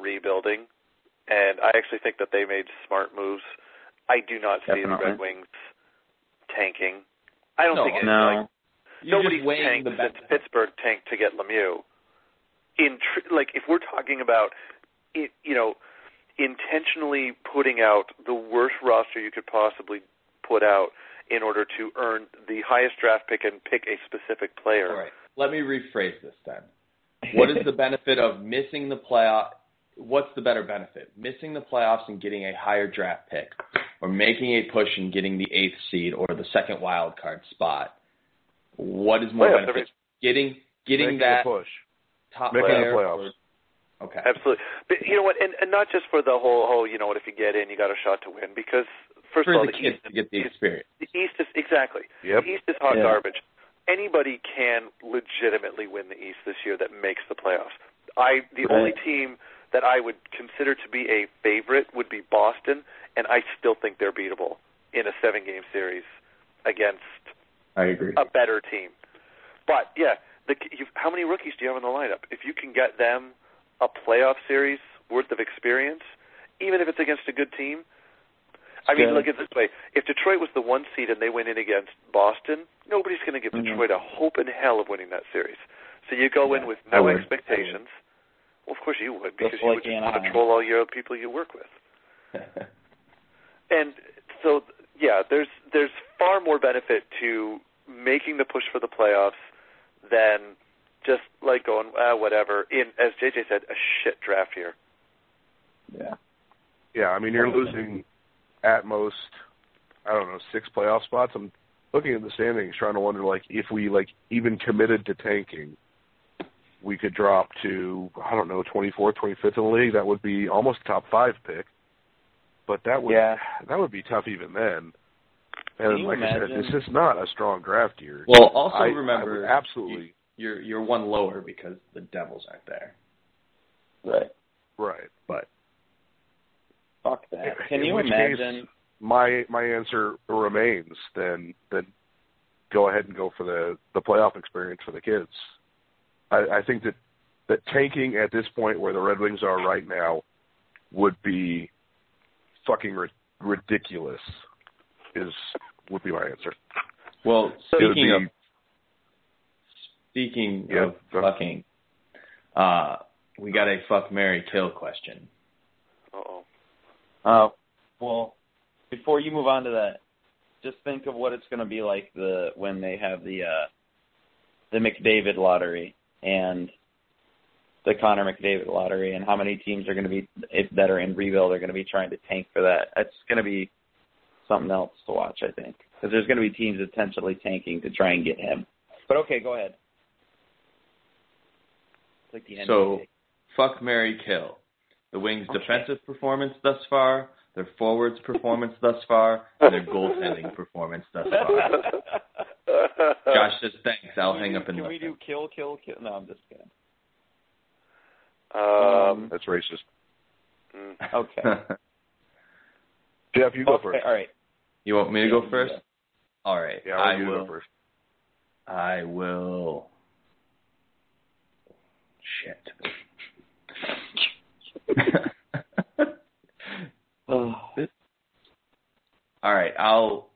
rebuilding and I actually think that they made smart moves. I do not see the Red Wings tanking. I don't No, think it's No. like You're nobody's tanked the since. Pittsburgh tanked to get Lemieux. In tr- like if we're talking about it, you know, intentionally putting out the worst roster you could possibly put out in order to earn the highest draft pick and pick a specific player. All right. Let me rephrase this then. What is the benefit of missing the playoff? What's the better benefit? Missing the playoffs and getting a higher draft pick, or making a push and getting the eighth seed or the second wild card spot? What is more Playoffs, benefit? Getting getting that push. top Making player. the playoffs. or- okay. Absolutely. But you know what? And, and not just for the whole, whole, you know what? If you get in, you got a shot to win. Because first For of all, the the kids East, to get the is- experience. the East is exactly. Yep. The East is hot Yeah. garbage. Anybody can legitimately win the East this year that makes the playoffs. I the Right. only team that I would consider to be a favorite would be Boston, and I still think they're beatable in a seven game series against I agree. a better team. But yeah, the you, how many rookies do you have in the lineup? If you can get them a playoff series worth of experience, even if it's against a good team. I mean, Good. look at it this way: if Detroit was the one seed and they went in against Boston, nobody's going to give Mhm. Detroit a hope in hell of winning that series. So you go in with no expectations. Well, of course you would, because Just you like would just Anaheim. control all your people you work with. And so, yeah, there's there's far more benefit to making the push for the playoffs than just like going ah, whatever. In as JJ said, a shit draft year. Yeah. Yeah, I mean you're losing at most I don't know, six playoff spots. I'm looking at the standings trying to wonder like if we like even committed to tanking, we could drop to I don't know, twenty fourth, twenty fifth in the league. That would be almost a top five pick. But that would Yeah. that would be tough even then. Can And you like I said, imagine- this is not a strong draft year. well, also I, remember I absolutely you're you're one lower because the Devils aren't there. Right. right. But Fuck that. Can In you which case- imagine? my my answer remains then then go ahead and go for the the playoff experience for the kids. I, I think that that tanking at this point where the Red Wings are right now would be fucking ri- ridiculous. Is would be my answer. Well, It would speaking of speaking Yeah, of go- fucking, uh, we got a fuck Mary kill question. Uh oh. Oh, well, before you move on to that, just think of what it's going to be like the when they have the uh the McDavid lottery and the Connor McDavid lottery, and how many teams are going to be if, that are in rebuild are going to be trying to tank for that. That's going to be something else to watch, I think, because there's going to be teams intentionally tanking to try and get him. But okay, go ahead. It's like the So, fuck Mary kill. The Wings' Okay. defensive performance thus far, their forwards' performance thus far, and their goaltending performance thus far. Josh says thanks. I'll hang do- up and Can we do kill, kill, kill? No, I'm just kidding. um, That's racist. mm. Okay. Jeff, you go okay, first. All right. you want me to go first? do All right. Yeah, I I you will. go first. I will. Shit. Oh. all right, I'll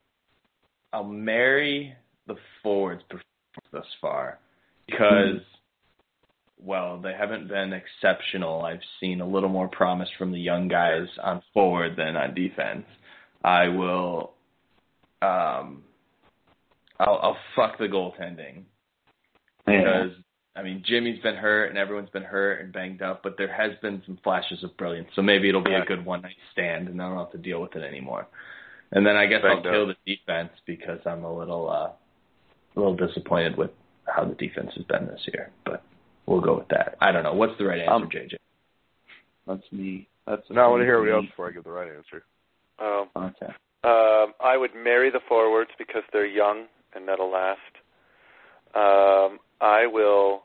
I'll marry the forwards performance thus far because well, they haven't been exceptional. I've seen a little more promise from the young guys on forward than on defense. I will um I'll I'll fuck the goaltending because I mean Jimmy's been hurt and everyone's been hurt and banged up, but there has been some flashes of brilliance. So maybe it'll be Yeah. a good one night stand and I don't have to deal with it anymore. And then I guess Banged I'll kill the defense because I'm a little uh a little disappointed with how the defense has been this year. But we'll go with that. I don't know. What's the right answer, Um, JJ? That's me. That's Now I want to hear me. everybody else before I give the right answer. Um, Okay. Um, I would marry the forwards because they're young and that'll last. Um, I will.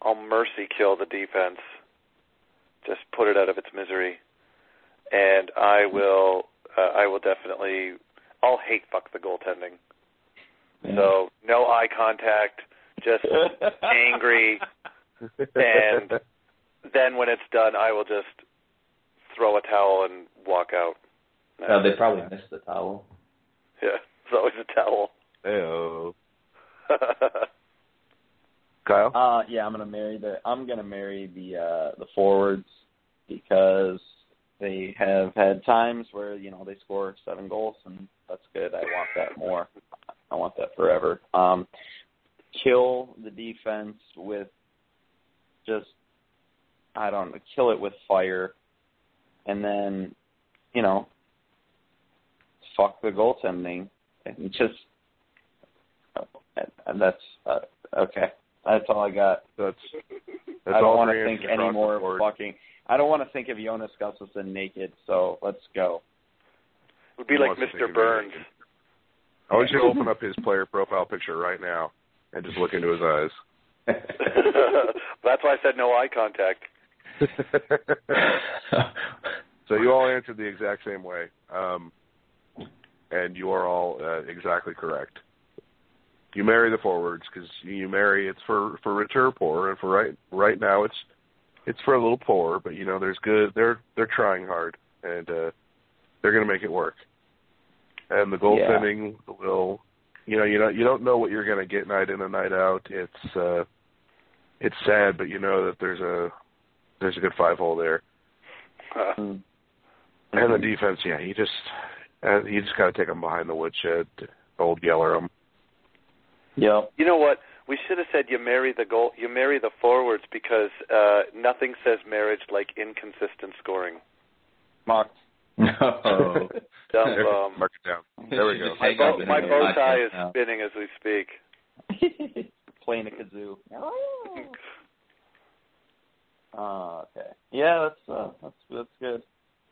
I'll mercy kill the defense. Just put it out of its misery, and I will. Uh, I will definitely. I'll hate fuck the goaltending. So no eye contact, just angry, and then when it's done, I will just throw a towel and walk out. Uh, they probably missed the towel. Yeah, it's always a towel. Heyo. Kyle? Uh yeah, I'm gonna marry the I'm gonna marry the uh the forwards because they have had times where, you know, they score seven goals and that's good. I want that more. I want that forever. Um kill the defense with just I don't know, kill it with fire and then, you know, fuck the goaltending and just and that's uh, okay. That's all I got. That's that's I don't want to think any more fucking. I don't want to think of Jonas Gustavsson naked. So let's go. It would be He like wants to think Mr. Burns. I want you to open up his player profile picture right now and just look into his eyes. That's why I said no eye contact. so you all answered the exact same way, um, and you are all uh, exactly correct. You marry the forwards because you marry it's for for richer or poor, and for right right now it's it's for a little poor, but you know there's good. They're they're trying hard, and uh, they're going to make it work. And the goaltending will, you know, you know you don't know what you're going to get night in and night out. It's uh, it's sad, but you know that there's a there's a good five hole there. Uh, Mm. And the defense, yeah, you just uh, you just got to take them behind the woodshed, old yeller them. Yep. you know what? We should have said you marry the goal. You marry the forwards because uh, nothing says marriage like inconsistent scoring. mark no. Dumb There, bum. mark it down. There we go. My hang bow, my bow tie is Now. spinning as we speak. Playing a kazoo. Oh, okay. Yeah, that's uh, that's that's good.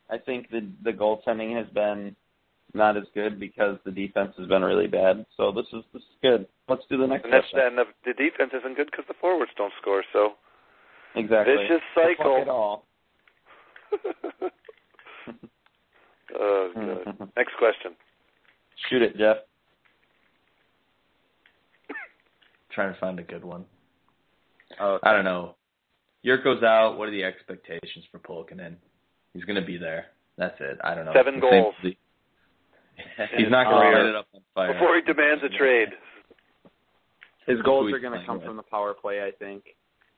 I think the the goaltending has been not as good because the defense has been really bad. So this is this is good. Let's do the next And that's and the, the defense isn't good because the forwards don't score. So Exactly. vicious cycle. it all. oh, good. Next question. Shoot it, Jeff. Trying to find a good one. Oh, I don't know. Jurco's out. What are the expectations for Pulkkinen? He's going to be there. That's it. I don't know. Seven The same- goals. He's not going to Uh, light it up on fire. Before he demands a trade. His goals are going to come with. from the power play, I think,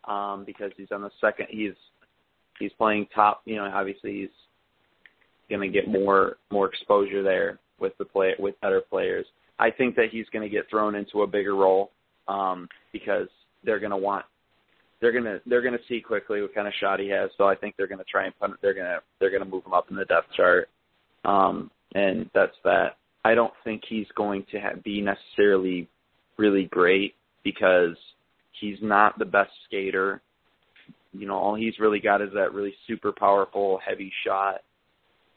um, because he's on the second. He's he's playing top. You know, obviously he's going to get more more exposure there with the play with better players. I think that he's going to get thrown into a bigger role um, because they're going to want they're going to they're going to see quickly what kind of shot he has. So I think they're going to try and put they're going to they're going to move him up in the depth chart, um, and that's that. I don't think he's going to ha- be necessarily really great because he's not the best skater. You know, all he's really got is that really super powerful heavy shot,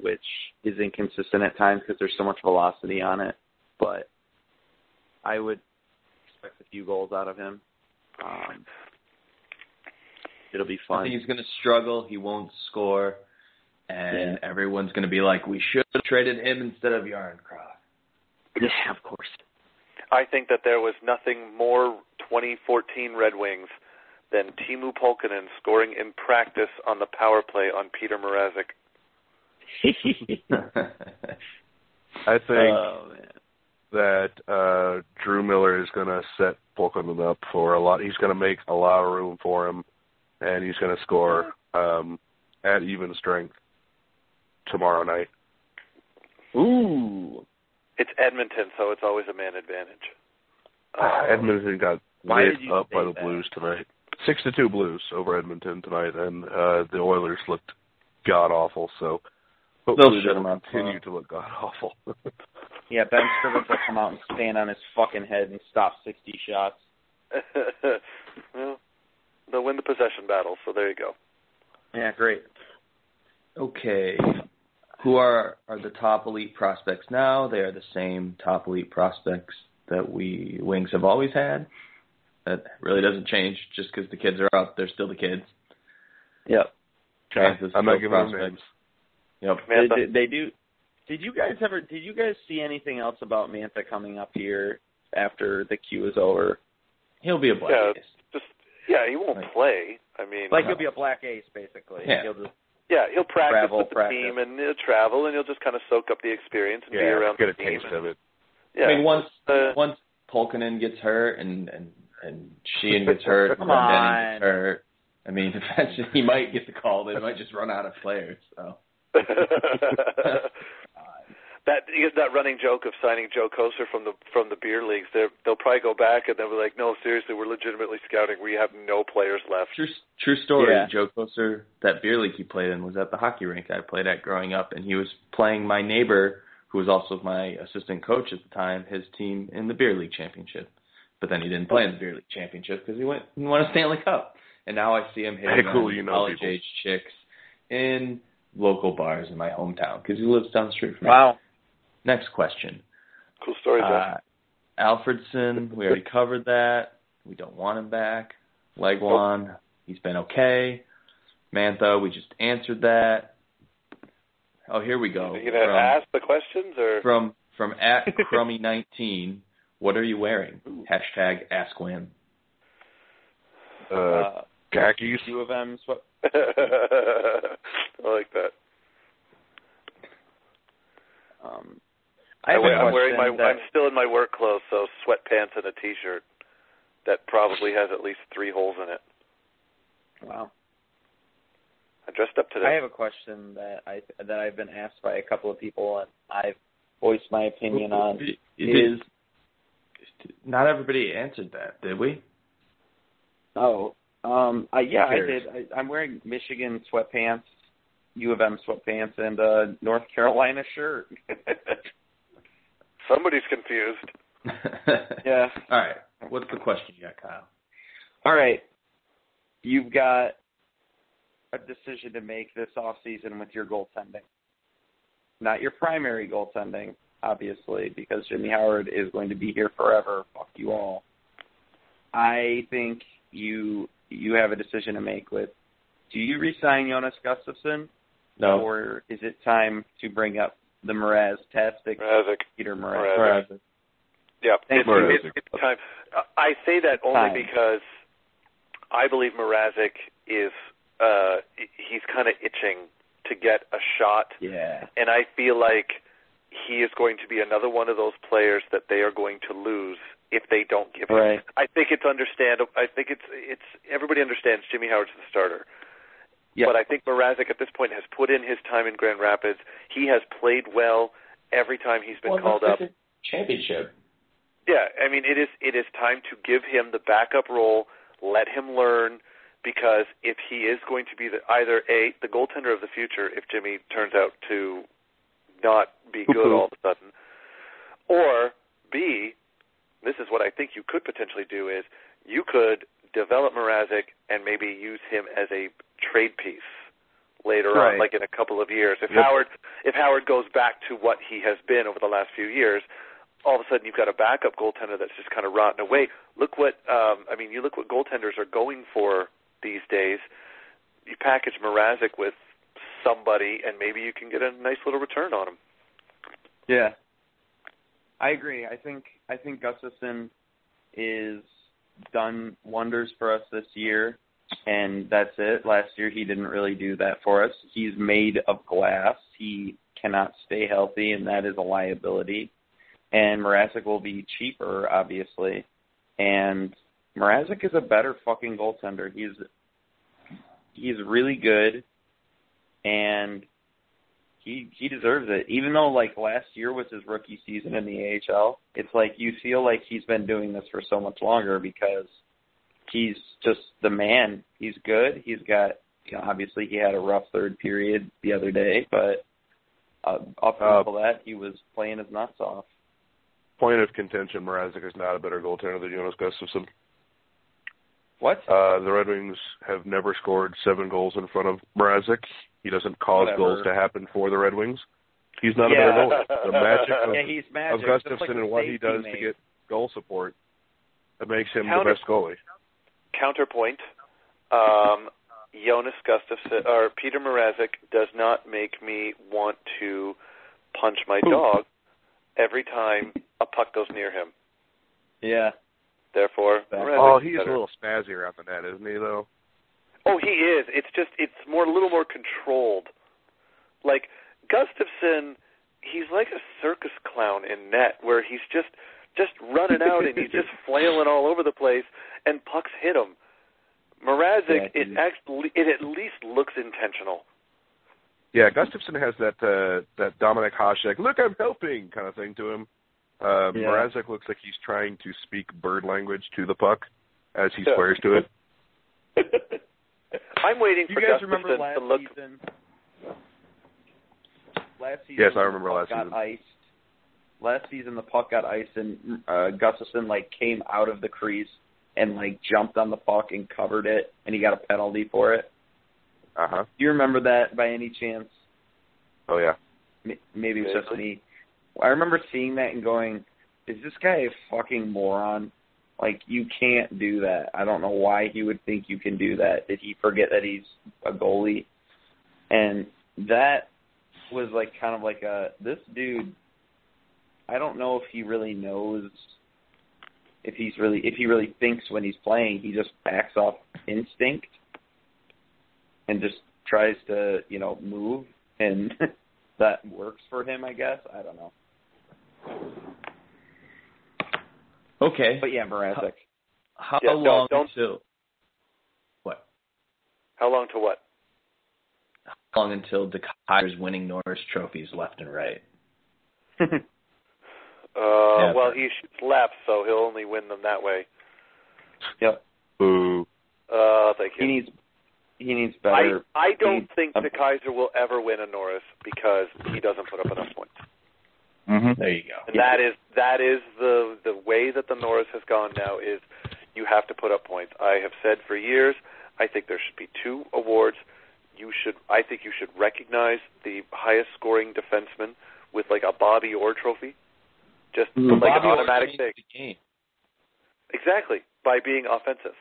which is inconsistent at times because there's so much velocity on it. But I would expect a few goals out of him. Um, it'll be fun. I think he's going to struggle. He won't score. And everyone's going to be like, we should have traded him instead of Jarnkrok. Yeah, of course. I think that there was nothing more 2014 Red Wings than Teemu Pulkkinen scoring in practice on the power play on Peter Mrazek. I think oh that uh Drew Miller is going to set Pulkkinen up for a lot. He's going to make a lot of room for him, and he's going to score um at even strength tomorrow night. Ooh. It's Edmonton, so it's always a man advantage. Uh, Edmonton got Why lit up by the that? Blues tonight. Six to two Blues over Edmonton tonight, and uh the Oilers looked god awful. So hopefully shut they'll continue tomorrow. to look god awful. Yeah, Ben Scrivens will come out and stand on his fucking head and stop sixty shots. well, they'll win the possession battle, so there you go. Yeah, great. Okay. Who are are the top elite prospects now? They are the same top elite prospects that we Wings have always had. That really doesn't change just because the kids are up. They're still the kids. Yep. Mantha's I'm not giving them prospects. names. Yep. They, they, they do. Did you guys ever? Did you guys see anything else about Mantha coming up here after the queue is over? He'll be a black Yeah. ace. Just yeah, he won't Like- play. I mean, Like he'll be a black ace, basically. Yeah. He'll just, yeah, he'll practice travel, with the practice. team and he'll travel and he'll just kind of soak up the experience and be Yeah, around get a the team. taste and, of it. Yeah. I mean, once Uh, once Pulkkinen gets hurt and and and Sheahan gets hurt, and Come Denny on. gets hurt. I mean, eventually he might get the call. They might just run out of players. So that that running joke of signing Joe Kocur from the from the beer leagues, they're, they'll probably go back and they'll be like, no, seriously, we're legitimately scouting. We have no players left. true true story. Yeah. Joe Kocur, that beer league he played in was at the hockey rink I played at growing up, and he was playing my neighbor, who was also my assistant coach at the time, his team in the beer league championship. But then he didn't play in the beer league championship because he went and won a Stanley Cup. And now I see him hitting Hey, cool, you know college people. age chicks in local bars in my hometown because he lives down the street from me. wow. Next question. Cool story, Jeff. Uh, Alfredsson, we already covered that. We don't want him back. Legwand, he's been okay. Mantha, we just answered that. Oh, here we go. Are you gonna From, ask the questions or? from from at crummy19. What are you wearing? Hashtag ask Wim. Uh, Uh, khakis. U of M sweat. I like that. Um, I have I wear, a I'm wearing my. that- I'm still in my work clothes, so sweatpants and a t-shirt that probably has at least three holes in it. Wow. I dressed up today. I have a question that I that I've been asked by a couple of people, and I've voiced my opinion on. It- Is not everybody answered that, did we? oh, um, I, yeah, I did. I, I'm wearing Michigan sweatpants, U of M sweatpants, and a North Carolina shirt. Somebody's confused. yeah. All right. What's the question you got, Kyle? All right. You've got a decision to make this off season with your goaltending. Not your primary goaltending, obviously, because Jimmy Howard is going to be here forever. Fuck you all. I think you you have a decision to make with do you resign Jonas Gustavsson No. or is it time to bring up the Mraz tastic Mrazek. Peter Mraz. Mraz? Mrazek. Yeah, Thank it's, it's, it's time. I say that only Time. because I believe Mrazek is uh he's kind of itching to get a shot, Yeah. and I feel like he is going to be another one of those players that they are going to lose if they don't give him. Right. I think it's understandable. I think it's it's everybody understands Jimmy Howard's the starter. Yep. But I think Mrazek at this point has put in his time in Grand Rapids. He has played well every time he's been Well, called up. Championship. Yeah, I mean it is it is time to give him the backup role, let him learn because if he is going to be the either A, the goaltender of the future if Jimmy turns out to not be good Poo-poo. all of a sudden, or B, this is what I think you could potentially do is you could develop Mrazek and maybe use him as a trade piece later Right. on, like in a couple of years. If Yep. Howard if Howard goes back to what he has been over the last few years, all of a sudden you've got a backup goaltender that's just kind of rotting away. Look what um, I mean. You look what goaltenders are going for these days. You package Mrazek with somebody, and maybe you can get a nice little return on him. Yeah. I agree. I think I think Gustavsson is done wonders for us this year. and that's it. Last year he didn't really do that for us. He's made of glass. He cannot stay healthy, and that is a liability. And Mrazek will be cheaper, obviously. And Mrazek is a better fucking goaltender. He's he's really good, and he he deserves it. Even though like last year was his rookie season in the AHL, it's like you feel like he's been doing this for so much longer because he's just the man. He's good. He's got you know obviously he had a rough third period the other day, but uh, up Uh, that he was playing his nuts off. Point of contention: Mrazek is not a better goaltender than Jonas Gustavsson. What? Uh, the Red Wings have never scored seven goals in front of Mrazek. He doesn't cause Whatever. goals to happen for the Red Wings. He's not Yeah. a better goalie. The magic of, yeah, he's of magic. Just like Gustavsson and what he safety does to get goal support that makes him Counter- the best goalie. Counterpoint: um, Jonas Gustavsson or Peter Mrazek does not make me want to punch my dog every time a puck goes near him. Yeah. Therefore, Oh, he's better. a little spazzy around the net, isn't he? Though. Oh, he is. It's just it's more a little more controlled. Like Gustavsson, he's like a circus clown in net, where he's just just running out and he's just flailing all over the place, and pucks hit him. Mrazek, Yeah, it actually it at least looks intentional. Yeah, Gustavsson has that uh, that Dominik Hasek, look, I'm helping kind of thing to him. Uh, Yeah. Mrazek looks like he's trying to speak bird language to the puck as he swears to it. I'm waiting You for you guys Gustavsson remember last to look. season? Last season, Yes, I the remember puck last got season. Iced. Last season, the puck got iced, and uh, Gustavsson like came out of the crease and like jumped on the puck and covered it, and he got a penalty for it. Uh huh. Do you remember that by any chance? Oh yeah. M- Maybe it was just me. I remember seeing that and going, "Is this guy a fucking moron? Like, you can't do that. I don't know why he would think you can do that. Did he forget that he's a goalie?" And that was like kind of like a this dude. I don't know if he really knows if he's really if he really thinks when he's playing. He just backs off instinct and just tries to you know move and that works for him, I guess. I don't know. Okay. But yeah, Mrazek. How Yeah, long don't- until what? How long to what? How long until the Kaiser's winning Norris trophies left and right? Uh, Yeah, well, but- he shoots left, so he'll only win them that way. yep. Boo. Uh, thank He needs he needs I better. I don't he- think uh, DeKeyser will ever win a Norris because he doesn't put up enough points. Mm-hmm. There you go. And that is that is the the way that the Norris has gone now is you have to put up points. I have said for years I think there should be two awards. You should I think you should recognize the highest scoring defenseman with like a Bobby Orr trophy. Just Mm, like Bobby an automatic changed thing. the game, Exactly. By being offensive.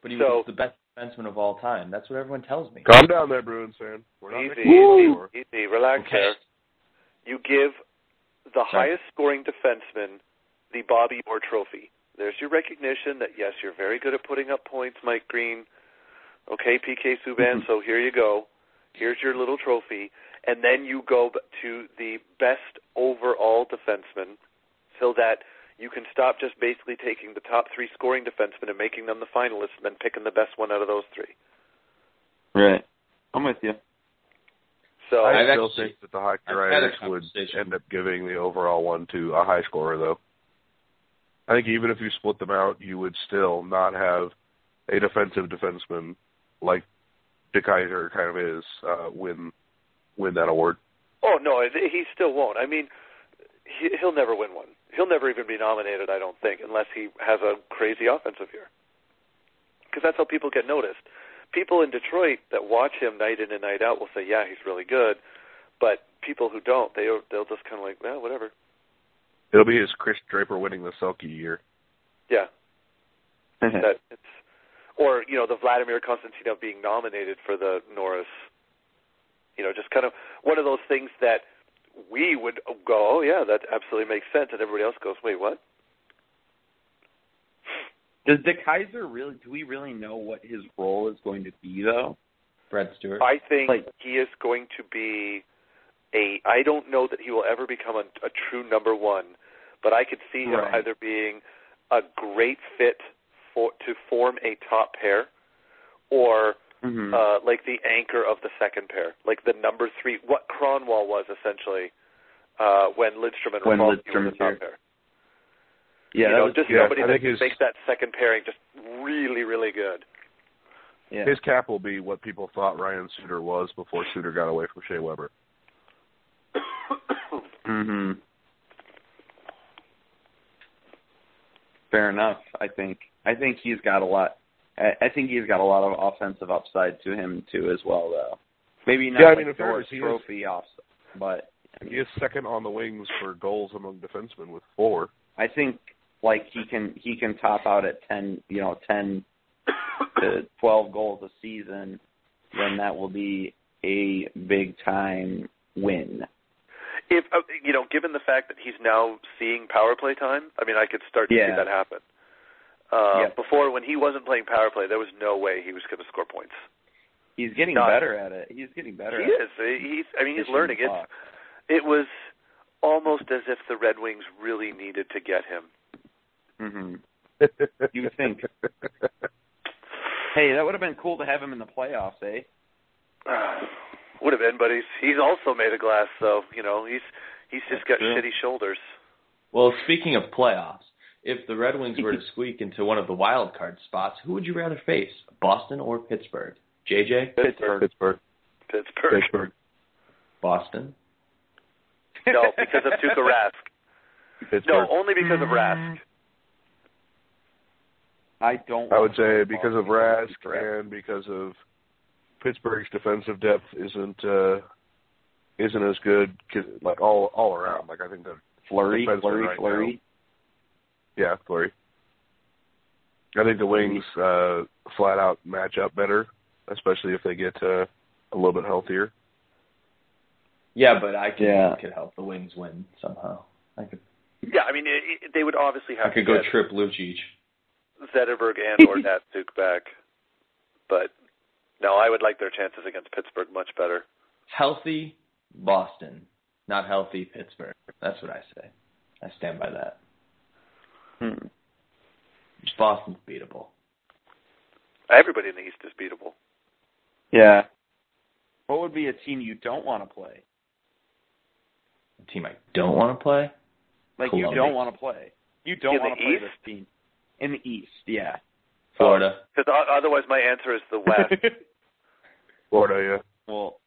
but he So- was the best defenseman of all time. That's what everyone tells me. Calm down there, Bruins fan. We're not Easy, making easy, easy, relax Okay. there. You give the highest scoring defenseman the Bobby Orr trophy. There's your recognition that yes, you're very good at putting up points, Mike Green. Okay, PK Subban, mm-hmm. so here you go. Here's your little trophy. And then you go to the best overall defenseman so that you can stop just basically taking the top three scoring defensemen and making them the finalists and then picking the best one out of those three. Right. I'm with you. So I I've still actually- think that the writers would end up giving the overall one to a high scorer, though. I think even if you split them out, you would still not have a defensive defenseman like DeKeyser kind of is uh, win win that award. Oh no, he still won't. I mean, he, he'll never win one. He'll never even be nominated, I don't think, unless he has a crazy offensive year. Because that's how people get noticed. People in Detroit that watch him night in and night out will say, "Yeah, he's really good," but people who don't, they they'll just kind of like, "Well, whatever." It'll be his Chris Draper winning the Selke year. Yeah, that it's or you know the Vladimir Konstantinov being nominated for the Norris. You know, just kind of one of those things that we would go, oh yeah, that absolutely makes sense, and everybody else goes, wait, what? Does the DeKeyser really? Do we really know what his role is going to be though? Brad Stuart. I think Like- he is going to be a. I don't know that he will ever become a, a true number one, but I could see him Right. either being a great fit for to form a top pair, or Mm-hmm. uh, like the anchor of the second pair, like the number three, what Kronwall was essentially uh, when Lidstrom and When Rafalski Lidstrom were the was top here. pair. Yeah, you know, was just yeah, somebody I that his- makes that second pairing just really, really good. yeah. His cap will be what people thought Ryan Suter was before Suter got away from Shea Weber. hmm Fair enough. I think. I think he's got a lot. I, I think he's got a lot of offensive upside to him too, as well. Though maybe not Yeah, I like mean, in Norris fairness, he is- Trophy off, but He is second on the wings for goals among defensemen with four. I think like he can he can top out at ten, you know, ten to twelve goals a season. Then that will be a big time win. If uh, you know, given the fact that he's now seeing power play time, I mean, I could start to Yeah. see that happen. Uh, Yeah. Before, when he wasn't playing power play, there was no way he was going to score points. He's getting Not- better at it. He's getting better. He at is. He's. I mean, he's fishing learning. It's. It was almost as if the Red Wings really needed to get him. Hmm You think. Hey, that would have been cool to have him in the playoffs, eh? Would have been, but he's he's also made of glass, so you know he's he's just got true. shitty shoulders. Well, speaking of playoffs, if the Red Wings were to squeak into one of the wild card spots, who would you rather face, Boston or Pittsburgh? JJ, Pittsburgh. Pittsburgh. Pittsburgh. Pittsburgh. Boston. No, because of Tuukka Rask. Pittsburgh. No, only because of Rask. I don't. I would say because of Boston. Rask and because of Pittsburgh's defensive depth isn't uh isn't as good 'cause- like all all around. Like I think that Fleury, Fleury, right Fleury. yeah, Fleury. I think the wings uh flat out match up better, especially if they get uh, a little bit healthier. Yeah, but I could Yeah. could help the Wings win somehow. I could Yeah, I mean it, it, they would obviously have. I could to go get trip Lucic. Zetterberg and or Datsyuk back, but no, I would like their chances against Pittsburgh much better. Healthy Boston, not healthy Pittsburgh. That's what I say. I stand by that. Hmm. Boston's beatable. Everybody in the East is beatable. Yeah. What would be a team you don't want to play? A team I don't want to play. Like you don't want to play. You don't want to play East? this team. In the East, yeah. Florida. Because otherwise, my answer is the West. Florida, yeah. well,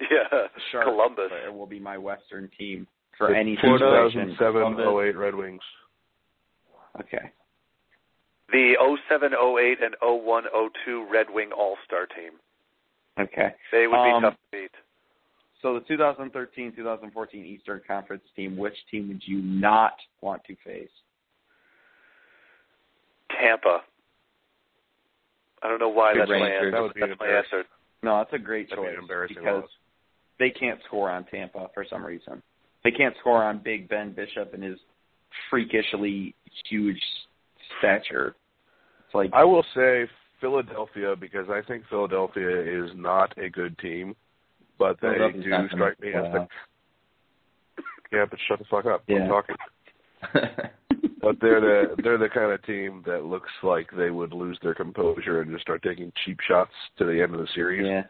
yeah, Sharks Columbus. player will be my Western team for The any 2007 situation. 08 Red Wings. Okay. The 07, 08, and 01, 02 Red Wing All Star team. Okay. They would be Um, tough to beat. So the 2013-2014 Eastern Conference team, which team would you not want to face? Tampa. I don't know why Good that's my answer. That would be that's my answer. No, that's a great That'd choice an embarrassing because loss. they can't score on Tampa for some reason. They can't score on Big Ben Bishop and his freakishly huge stature. It's like I will say Philadelphia because I think Philadelphia is not a good team, but they do strike me as the yeah. But shut the fuck up. Yeah. I'm talking. But they're the they're the kind of team that looks like they would lose their composure and just start taking cheap shots to the end of the series. yeah.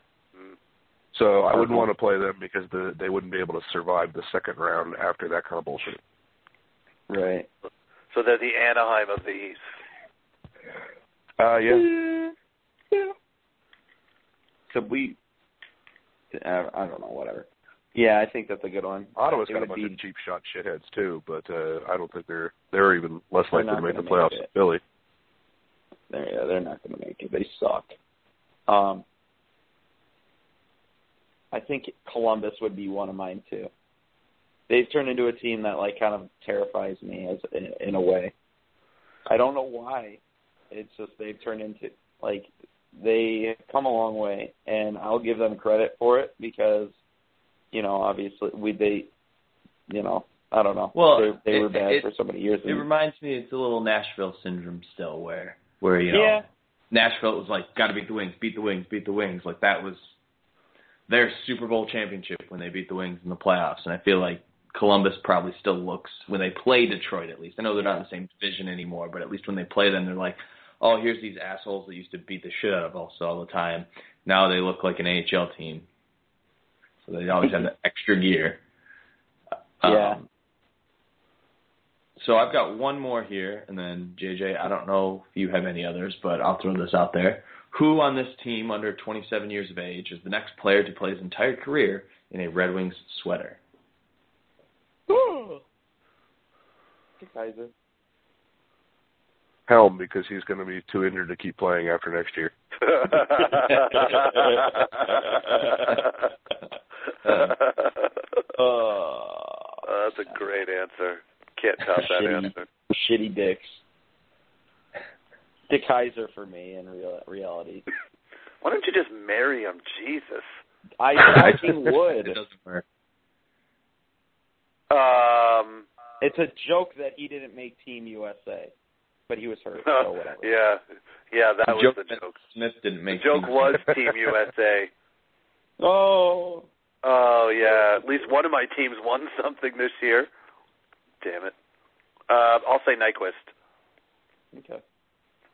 So I wouldn't Uh-huh. want to play them because the, they wouldn't be able to survive the second round after that kind of bullshit. Right. So they're the Anaheim of the East. Uh, yeah. Could we? I don't know. Whatever. Yeah, I think that's a good one. Ottawa's It got a bunch be- of cheap shot shitheads too, but uh, I don't think they're they're even less They're likely to make the playoffs. than Philly. They're, yeah, they're not going to make it. They suck. Um, I think Columbus would be one of mine too. They've turned into a team that like kind of terrifies me as in, in a way. I don't know why. It's just they've turned into like they come a long way, and I'll give them credit for it because you know obviously we they you know I don't know. Well, they, they it- were bad it- for so many years. It reminds me, it's a little Nashville syndrome still, where where you know yeah, Nashville was like, got to beat the Wings, beat the Wings, beat the Wings. Like that was their Super Bowl championship when they beat the Wings in the playoffs. And I feel like Columbus probably still looks when they play Detroit. At least I know they're not in the same division anymore, but at least when they play them, they're like, oh, here's these assholes that used to beat the shit out of us all the time. Now they look like an AHL team. So they always have the extra gear. Yeah. Um, so I've got one more here, and then JJ, I don't know if you have any others, but I'll throw this out there. Who on this team under 27 years of age is the next player to play his entire career in a Red Wings sweater? Kaiser. Helm because he's going to be too injured to keep playing after next year. Uh, that's a great answer. Can't top that Shitty. answer. shitty dicks. DeKeyser for me in real, reality. Why don't you just marry him? Jesus. I fucking would. It doesn't work. Um. It's a joke that he didn't make Team USA, but he was hurt. So whatever. yeah. Yeah, that was joke the joke. Smith didn't make. The joke team. was Team USA. Oh. Oh yeah, at least one of my teams won something this year. Damn it. Uh, I'll say Nyquist. Okay.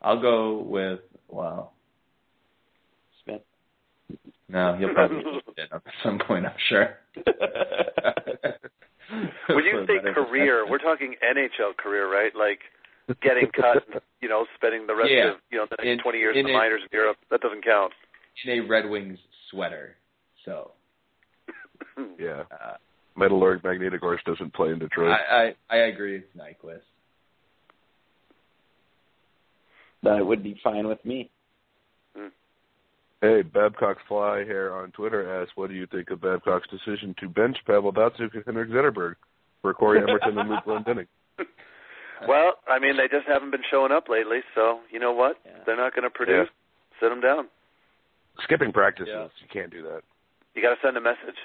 I'll go with wow. Smith. No, he'll probably get it at some point. I'm sure. when you say career, we're talking NHL career, right? Like getting cut, and, you know, spending the rest Yeah. of you know the next In- twenty years in, in the minors in Europe. That doesn't count. in a Red Wings sweater. So Yeah. uh, Metallurg Magnitogorsk doesn't play in Detroit. I, I I agree with Nyquist. That would be fine with me. Hey, Babcock Fly here on Twitter asks, what do you think of Babcock's decision to bench Pavel Datsyuk and Henrik Zetterberg for Cory Emmerton and Luke Glendening? Well, I mean, they just haven't been showing up lately, so you know what? Yeah. They're not going to produce. Sit them down. Skipping practices, Yeah. you can't do that. You got to send a message.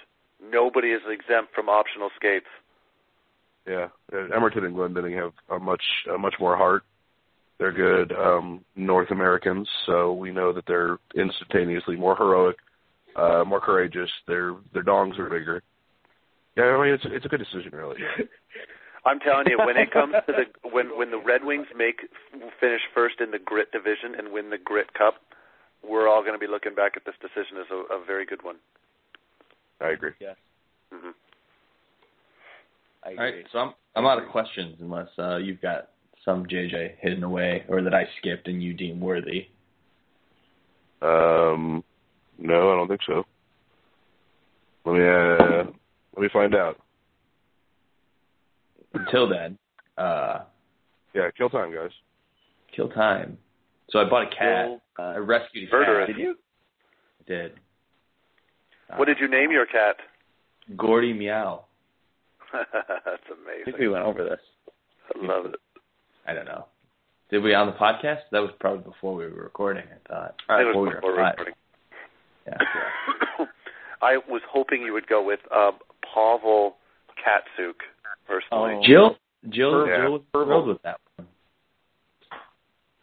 Nobody is exempt from optional skates. Yeah, Emmerton and Glendening have a much a much more heart. They're good um, North Americans, so we know that they're instantaneously more heroic, uh, more courageous. Their their dongs are bigger. Yeah, I mean it's it's a good decision, really. I'm telling you, when it comes to the when when the Red Wings make finish first in the Grit division and win the Grit Cup, we're all going to be looking back at this decision as a, a very good one. I agree. hmm I agree. All right, so I'm I'm out of questions unless uh, you've got some JJ hidden away or that I skipped and you deem worthy. Um, no, I don't think so. Let me uh, let me find out. Until then, uh, Yeah, kill time, guys. kill time. So I bought a cat. Kill I rescued a Murder cat. it. Did you? I did. What did you name your cat? Gordy Meow. That's amazing. I think amazing. we went over this. I love it. I don't know. Did we on the podcast? That was probably before we were recording. I thought. I think it Before was we before were recording. Yeah. I was hoping you would go with um, Pavel Katsuk, personally. Oh. Jill, Jill, Yeah. Jill was thrilled with that one. Her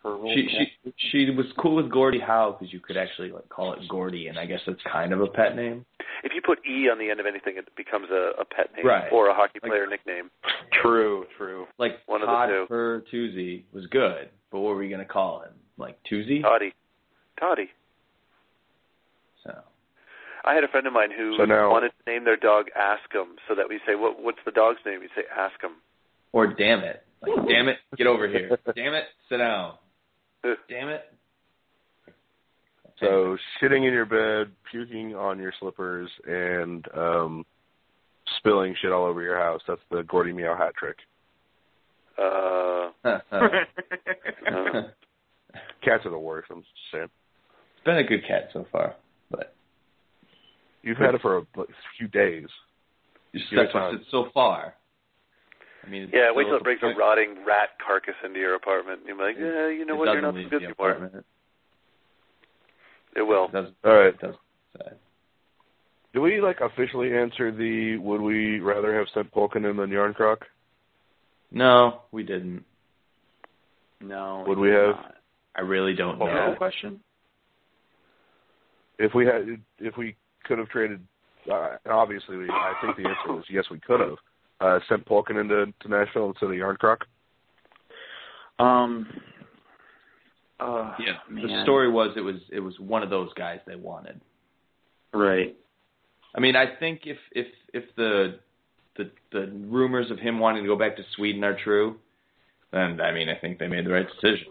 She she she was cool with Gordie Howe because you could actually like call it Gordy, and I guess that's kind of a pet name. If you put E on the end of anything, it becomes a, a pet name Right. or a hockey Like- player nickname. True, true. Like One of the Todd two. Bertuzzi was good, but what were we gonna call him? Like Toozy? Toddy. Toddy. So I had a friend of mine who So now- wanted to name their dog Askum, so that we say, "What? What's the dog's name?" We say Askum. or damn it, like damn it, get over here. Damn it, sit down. Damn it. So shitting in your bed, puking on your slippers, and um, spilling shit all over your house. That's the Gordy Meow hat trick. Uh, it's Cats are the worst. I'm just saying. It's been a good cat so far, but You've had it for a like, few days. you Give it stuck with time. it so far. I mean, yeah, wait still till it brings a rotting rat carcass into your apartment. You're like, yeah, you know it what? You're doesn't not so good the anymore. Apartment. It will. It doesn't. All right. It doesn't say. Do we like officially answer the would we rather have sent Pulkkinen than Jarnkrok? No, we didn't. No. Would it we have? not. I really don't Okay. know. question? If we had, if we could have traded, uh, obviously, we, I think the answer was yes, we could have uh, sent Pulkkinen to, to Nashville instead of Jarnkrok. Um. Uh, Yeah. The story was it was it was one of those guys they wanted. Right. I mean, I think if if if the the the rumors of him wanting to go back to Sweden are true, then I mean I think they made the right decision.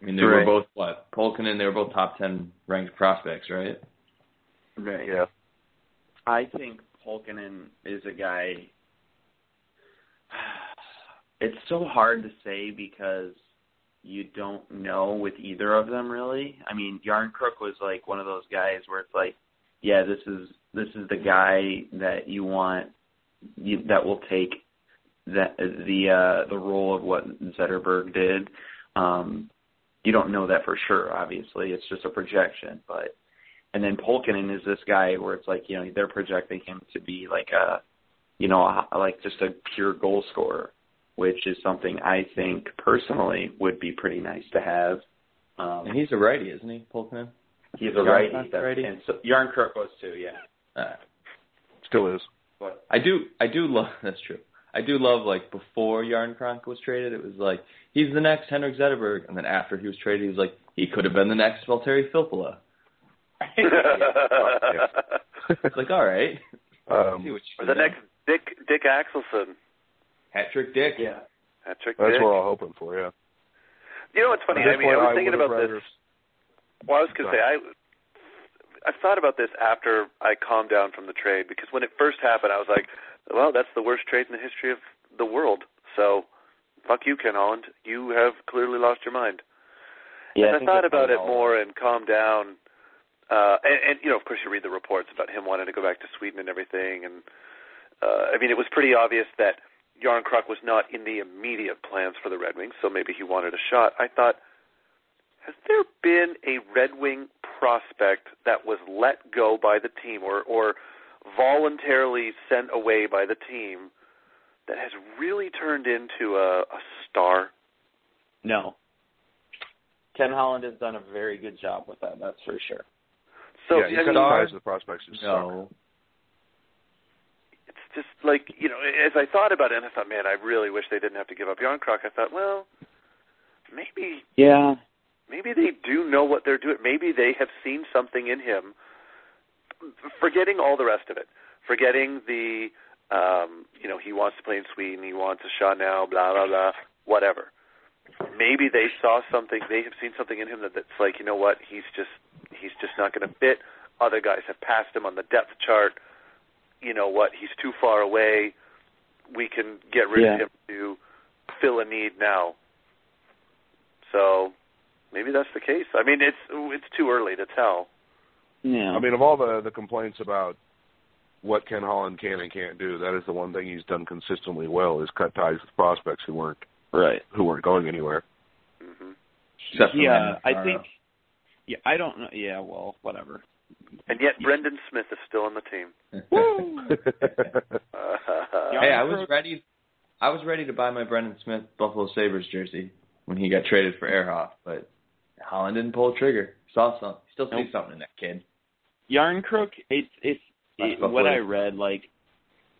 I mean they Right. were both what Pulkkinen they were both top ten ranked prospects, right? Right. Yeah. I think Pulkkinen is a guy. It's so hard to say because you don't know with either of them really. I mean, Jarnkrok was like one of those guys where it's like, yeah, this is this is the guy that you want you, that will take that the uh the role of what Zetterberg did. Um you don't know that for sure, obviously. It's just a projection, but and then Pulkkinen is this guy where it's like, you know, they're projecting him to be like a, you know, a, like just a pure goal scorer, which is something I think personally would be pretty nice to have. Um, And he's a righty, isn't he, Pulkkinen? he's a Yarn righty, that's- righty? and so Jarnkrok was too, yeah. Uh, Still is. But I do I do love that's true. I do love like before Jarnkrok was traded, it was like he's the next Henrik Zetterberg, and then after he was traded, he was like he could have been the next Valtteri Filppula. It's like all right, see Um, what or the do. next Dick Dick Axelsson. hat trick Dick. yeah, Patrick that's Dick. what we're all hoping for. Yeah. You know what's funny? I mean, I point, was thinking would've about rather- this. Well, I was going to say I. I've thought about this after I calmed down from the trade because when it first happened, I was like, "Well, that's the worst trade in the history of the world." So, fuck you, Ken Holland. You have clearly lost your mind. yeah. As I, think thought about it more and calmed down, uh, and, and you know, of course, you read the reports about him wanting to go back to Sweden and everything, and uh, I mean, it was pretty obvious that Jarnkrok was not in the immediate plans for the Red Wings, so maybe he wanted a shot. I thought, has there been a Red Wing prospect that was let go by the team or or voluntarily sent away by the team that has really turned into a, a star? No. Ken Holland has done a very good job with that. That's for sure. So yeah, he's I got mean, ties to the prospects. who suck. No, it's just like you know, as I thought about it, and I thought, man, I really wish they didn't have to give up Jarnkrok. I thought, well, maybe Yeah. maybe they do know what they're doing. Maybe they have seen something in him. Forgetting all the rest of it, forgetting the, um, you know, he wants to play in Sweden, he wants a shot now, blah blah blah, whatever. Maybe they saw something. They have seen something in him that, that's like, you know what, he's just he's just not going to fit. Other guys have passed him on the depth chart. You know what? He's too far away. We can get rid Yeah. of him to fill a need now. So maybe that's the case. I mean, it's it's too early to tell. Yeah. I mean, of all the the complaints about what Ken Holland can and can't do, that is the one thing he's done consistently well is cut ties with prospects who weren't right. who weren't going anywhere. hmm Yeah, I think. Yeah, I don't know. Yeah, well, whatever. And yet, Brendan Smith is still on the team. hey, I was ready. I was ready to buy my Brendan Smith Buffalo Sabres jersey when he got traded for Ehrhoff, but Holland didn't pull the trigger. Saw some, still see Nope. something in that kid. Jarnkrok, it's it's it, what what I read. Like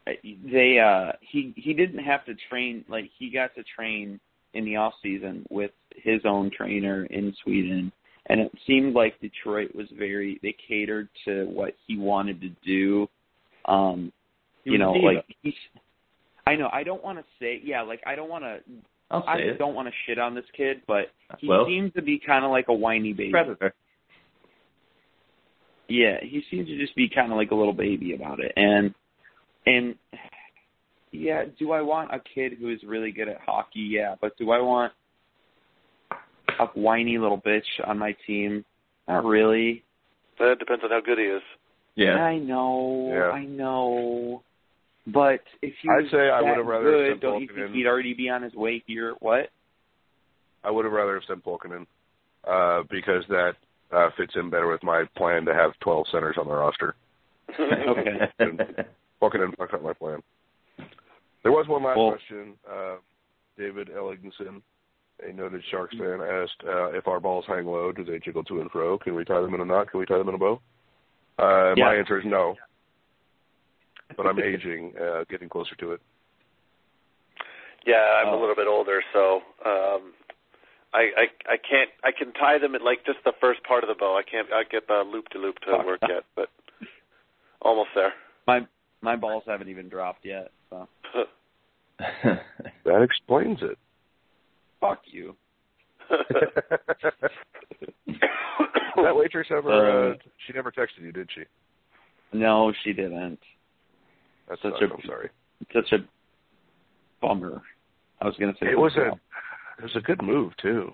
they, uh he he didn't have to train. Like he got to train in the off season with his own trainer in Sweden, and it seemed like Detroit was very. They catered to what he wanted to do. Um, you know, like he's. I know. I don't want to say. Yeah, like I don't want to. I it. don't want to shit on this kid, but he Well. seems to be kind of like a whiny baby. Predator. Yeah, he seems to just be kind of like a little baby about it, and and yeah, do I want a kid who is really good at hockey? Yeah, but do I want a whiny little bitch on my team? Not really. That depends on how good he is. Yeah. I know, Yeah. I know. But if you I'd say I would have rather good, sent don't you think he'd already be on his way here? What? I would have rather have sent Pulkkinen uh, because that uh, fits in better with my plan to have 12 centers on the roster. Okay. Fucking didn't fuck up my plan. There was one last Well- question. Uh, David Elligson, a noted Sharks fan, asked uh, if our balls hang low, do they jiggle to and fro? Can we tie them in a knot? Can we tie them in a bow? Uh, My answer is no. But I'm aging, uh, getting closer to it. Yeah, I'm a Oh. little bit older, so um I, I I can't I can tie them at like just the first part of the bow. I can't I get the loop to loop to work yet, but almost there. My my balls haven't even dropped yet. So That explains it. Fuck you. that waitress ever? Uh, Uh, she never texted you, did she? No, she didn't. That's such sucks, a- I'm sorry. Such a bummer. I was gonna say It was a it was a good move too.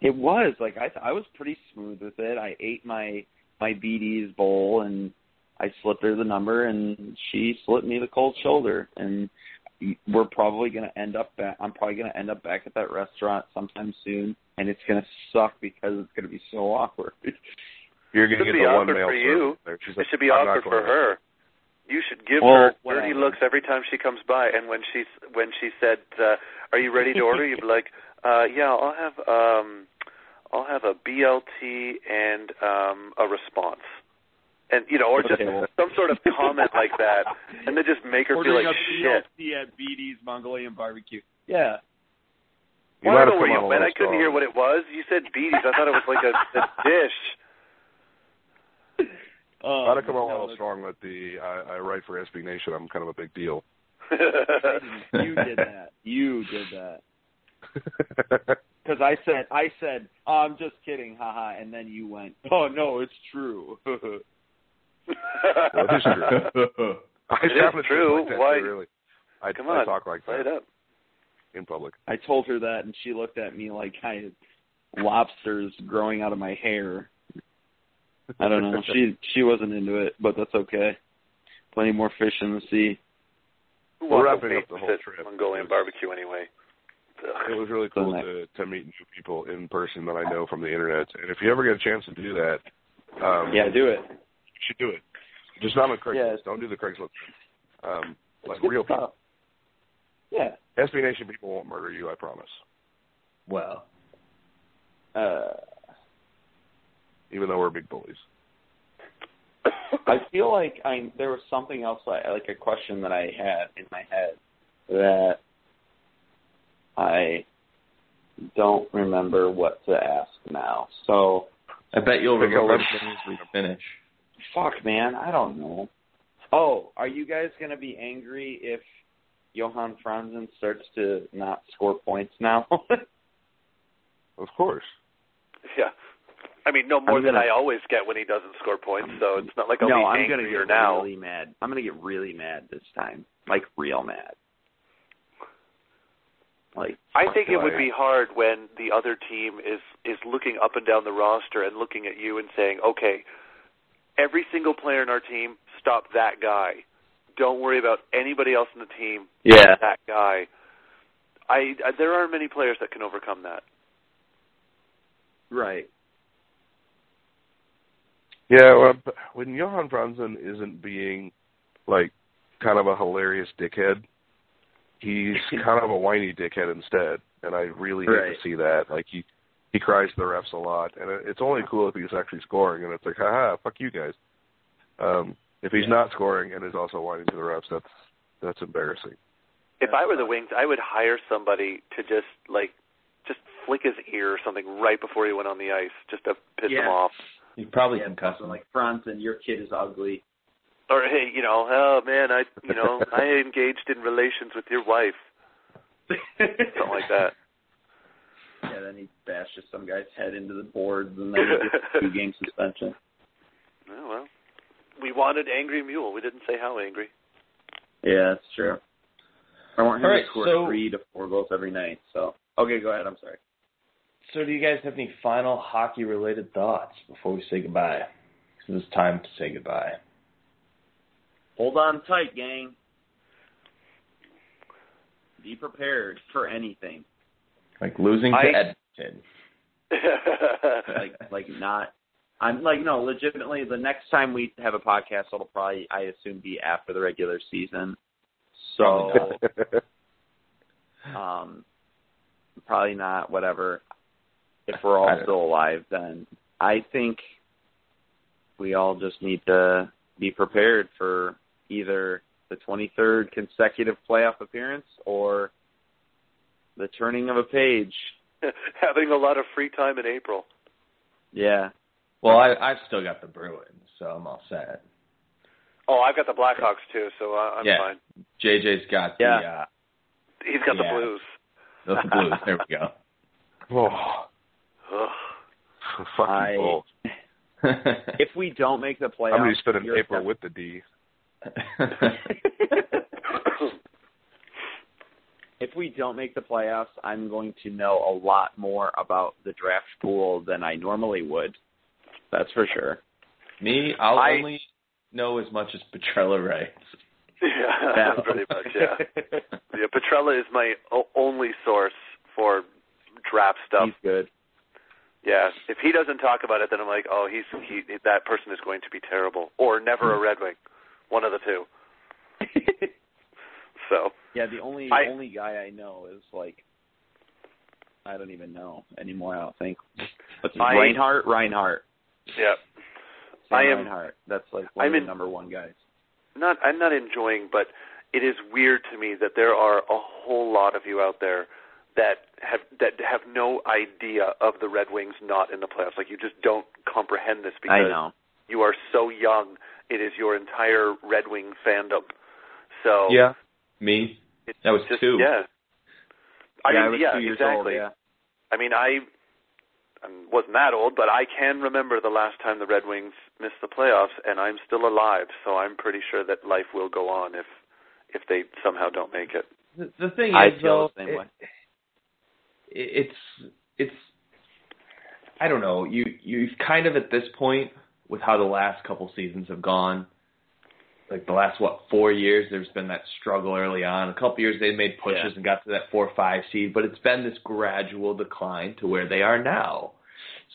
It was like I th- I was pretty smooth with it. I ate my my BD's bowl and I slipped her the number and she slipped me the cold shoulder and we're probably going to end up back I'm probably going to end up back at that restaurant sometime soon and it's going to suck because it's going to be so awkward. You're gonna Should get be the one awkward male for you. service there. She's It like, should be "I'm awkward for going her. You should give Well, her dirty whatever. looks every time she comes by. And when she when she said, uh, "Are you ready to order?" You'd be like, uh, "Yeah, I'll have um, I'll have a BLT and um, a response." And you know, or just Okay, well- some sort of comment like that, and then just make her feel Ordering like a shit. BLT at BD's Mongolian barbecue. Yeah. You Well, might I don't know where you went. I couldn't strong. hear what it was. You said beaties. I thought it was like a, a dish. Um, Might have come on a no, little strong with the I, I write for SB Nation. I'm kind of a big deal. You did that. You did that. Because I said, I said, oh, I'm just kidding, haha, and then you went, oh no, it's true. That is true. I It is sounded just true. Like that, Why- too, Really. I, Come I on, talk like that it up. in public. I told her that, and she looked at me like I had lobsters growing out of my hair. I don't know. She she wasn't into it, but that's okay. Plenty more fish in the sea. We're wants wrapping up the whole trip. Mongolian barbecue anyway. It was really cool nice. to to meet new people in person that I know from the internet. And if you ever get a chance to do that, um, Yeah, do it. You should do it. Just not on Craigslist. Yeah. Don't do the Craigslist. Um, like Good real people. Yeah. SB Nation people won't murder you. I promise. well, Uh, Even though we're big bullies. I feel like I there was something else I, like a question that I had in my head that I don't remember what to ask now. So I bet you'll remember left- as soon as we finish. Fuck man, I don't know. Oh, are you guys gonna be angry if Johan Franzen starts to not score points now? Of course. Yeah. I mean, no more I'm than I always get when he doesn't score points, so it's not like I'll no, be I'm gonna angrier get now. really mad. I'm gonna get really mad this time, like real mad. Like I think it would Right. be hard when the other team is is looking up and down the roster and looking at you and saying, "Okay, every single player in our team, stop that guy. Don't worry about anybody else in the team. yeah, That guy." I, I there aren't many players that can overcome that. right. Yeah, well, when Johan Franzen isn't being like kind of a hilarious dickhead, he's kind of a whiny dickhead instead, and I really hate Right. to see that. Like he he cries to the refs a lot, and it's only cool if he's actually scoring, and it's like, haha, fuck you guys. Um, if he's not scoring and is also whining to the refs, that's that's embarrassing. If I were the Wings, I would hire somebody to just like just flick his ear or something right before he went on the ice, just to piss him off. You probably yeah, can cuss him. like Franzen, your kid is ugly. Or hey, you know, oh man, I you know I engaged in relations with your wife, something like that. Yeah, then he bashes some guy's head into the boards, and then he gets a two-game suspension. Oh, well, we wanted angry mule. We didn't say how angry. Yeah, that's true. I want him All right, to score so- three to four goals every night. So okay, go ahead. I'm sorry. So, do you guys have any final hockey-related thoughts before we say goodbye? Because it's time to say goodbye. Hold on tight, gang. Be prepared for anything. Like losing to I- Edmonton. Like, like not I'm like no, legitimately. The next time we have a podcast, it'll probably I assume be after the regular season. So, um, probably not. Whatever. If we're all still alive, then I think we all just need to be prepared for either the 23rd consecutive playoff appearance or the turning of a page. Having a lot of free time in April. Yeah. well, I, I've still got the Bruins, so I'm all set. Oh, I've got the Blackhawks too, so I- I'm Yeah. fine. JJ's got Yeah. the uh, He's got Yeah. the Blues. the Blues. There we go. Oh, Ugh. fucking I- bull. If we don't make the playoffs, I'm gonna spend an you're April with the D. if we don't make the playoffs, I'm going to know a lot more about the draft pool than I normally would. That's for sure. Me, I'll I- only know as much as Petrella writes. yeah, pretty much. Yeah. Yeah, Petrella is my o- only source for draft stuff. He's good. Yeah, if he doesn't talk about it, then I'm like, oh, he's he that person is going to be terrible, or never a Red Wing, one of the two. So yeah, the only I- only guy I know is like I don't even know anymore. I don't think. What's his, I- Reinhart? Reinhart. yeah, Sam I am- Reinhart. That's like one I'm of in- the number one guys. not I'm not enjoying, but it is weird to me that there are a whole lot of you out there that have that have no idea of the Red Wings not in the playoffs. Like you just don't comprehend this because I know. you are so young. It is your entire Red Wing fandom. So Yeah, me. it's That was just, two. Yeah. I yeah, mean, I was yeah, two years exactly. old. Yeah. I mean, I I wasn't that old, but I can remember the last time the Red Wings missed the playoffs, and I'm still alive, so I'm pretty sure that life will go on if if they somehow don't make it. The, the thing I is, feel though, the same it- way. it's it's I don't know. You you kind of at this point with how the last couple seasons have gone, like the last what four years, there's been that struggle early on. A couple years they made pushes Yeah. and got to that four or five seed, but it's been this gradual decline to where they are now.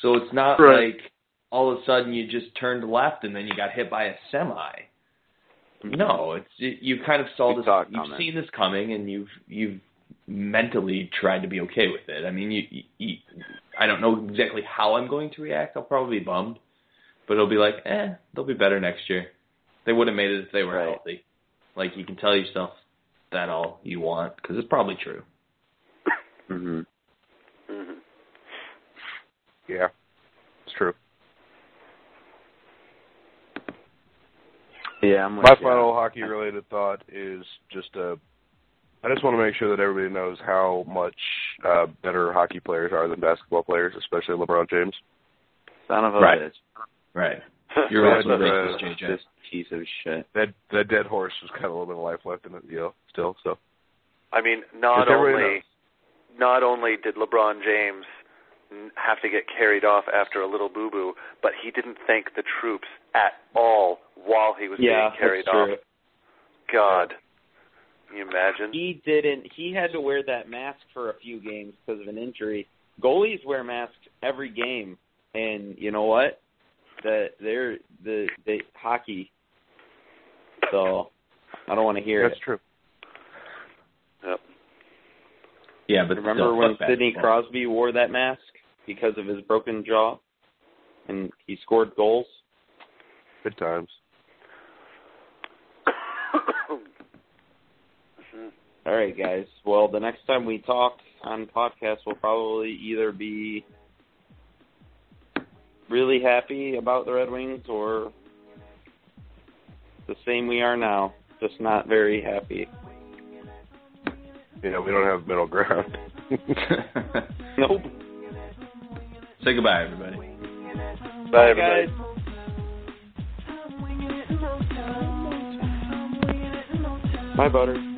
So it's not Right. like all of a sudden you just turned left and then you got hit by a semi. No, it's it, you kind of saw this. You've seen this coming, and you've you've mentally tried to be okay with it. I mean, you, you, you I don't know exactly how I'm going to react. I'll probably be bummed, but it'll be like, eh, they'll be better next year. They would have made it if they were Right. healthy. Like you can tell yourself that all you want because it's probably true. hmm hmm Yeah, it's true. Yeah, I'm with My you. final hockey related thought is just uh I just want to make sure that everybody knows how much uh better hockey players are than basketball players, especially LeBron James. Son of a Right. bitch. Right. You're Right, also but, racist, uh, JJ. This piece of shit. That that dead horse has got a little bit of life left in it, you know, still. So I mean, not only not only did LeBron James have to get carried off after a little boo boo, but he didn't thank the troops at all while he was Yeah, being carried that's off. God, can you imagine? He didn't. He had to wear that mask for a few games because of an injury. Goalies wear masks every game, and you know what? That they're the the hockey. So I don't want to hear that's it. true. Yep. Yeah, but Remember still, when Sidney. Crosby wore that mask because of his broken jaw, and he scored goals? Good times. All right, guys. Well, the next time we talk on podcast, we'll probably either be really happy about the Red Wings or the same we are now, just not very happy. You know, we don't have middle ground. Nope. Say goodbye, everybody. Bye, everybody. guys. Bye, Butter.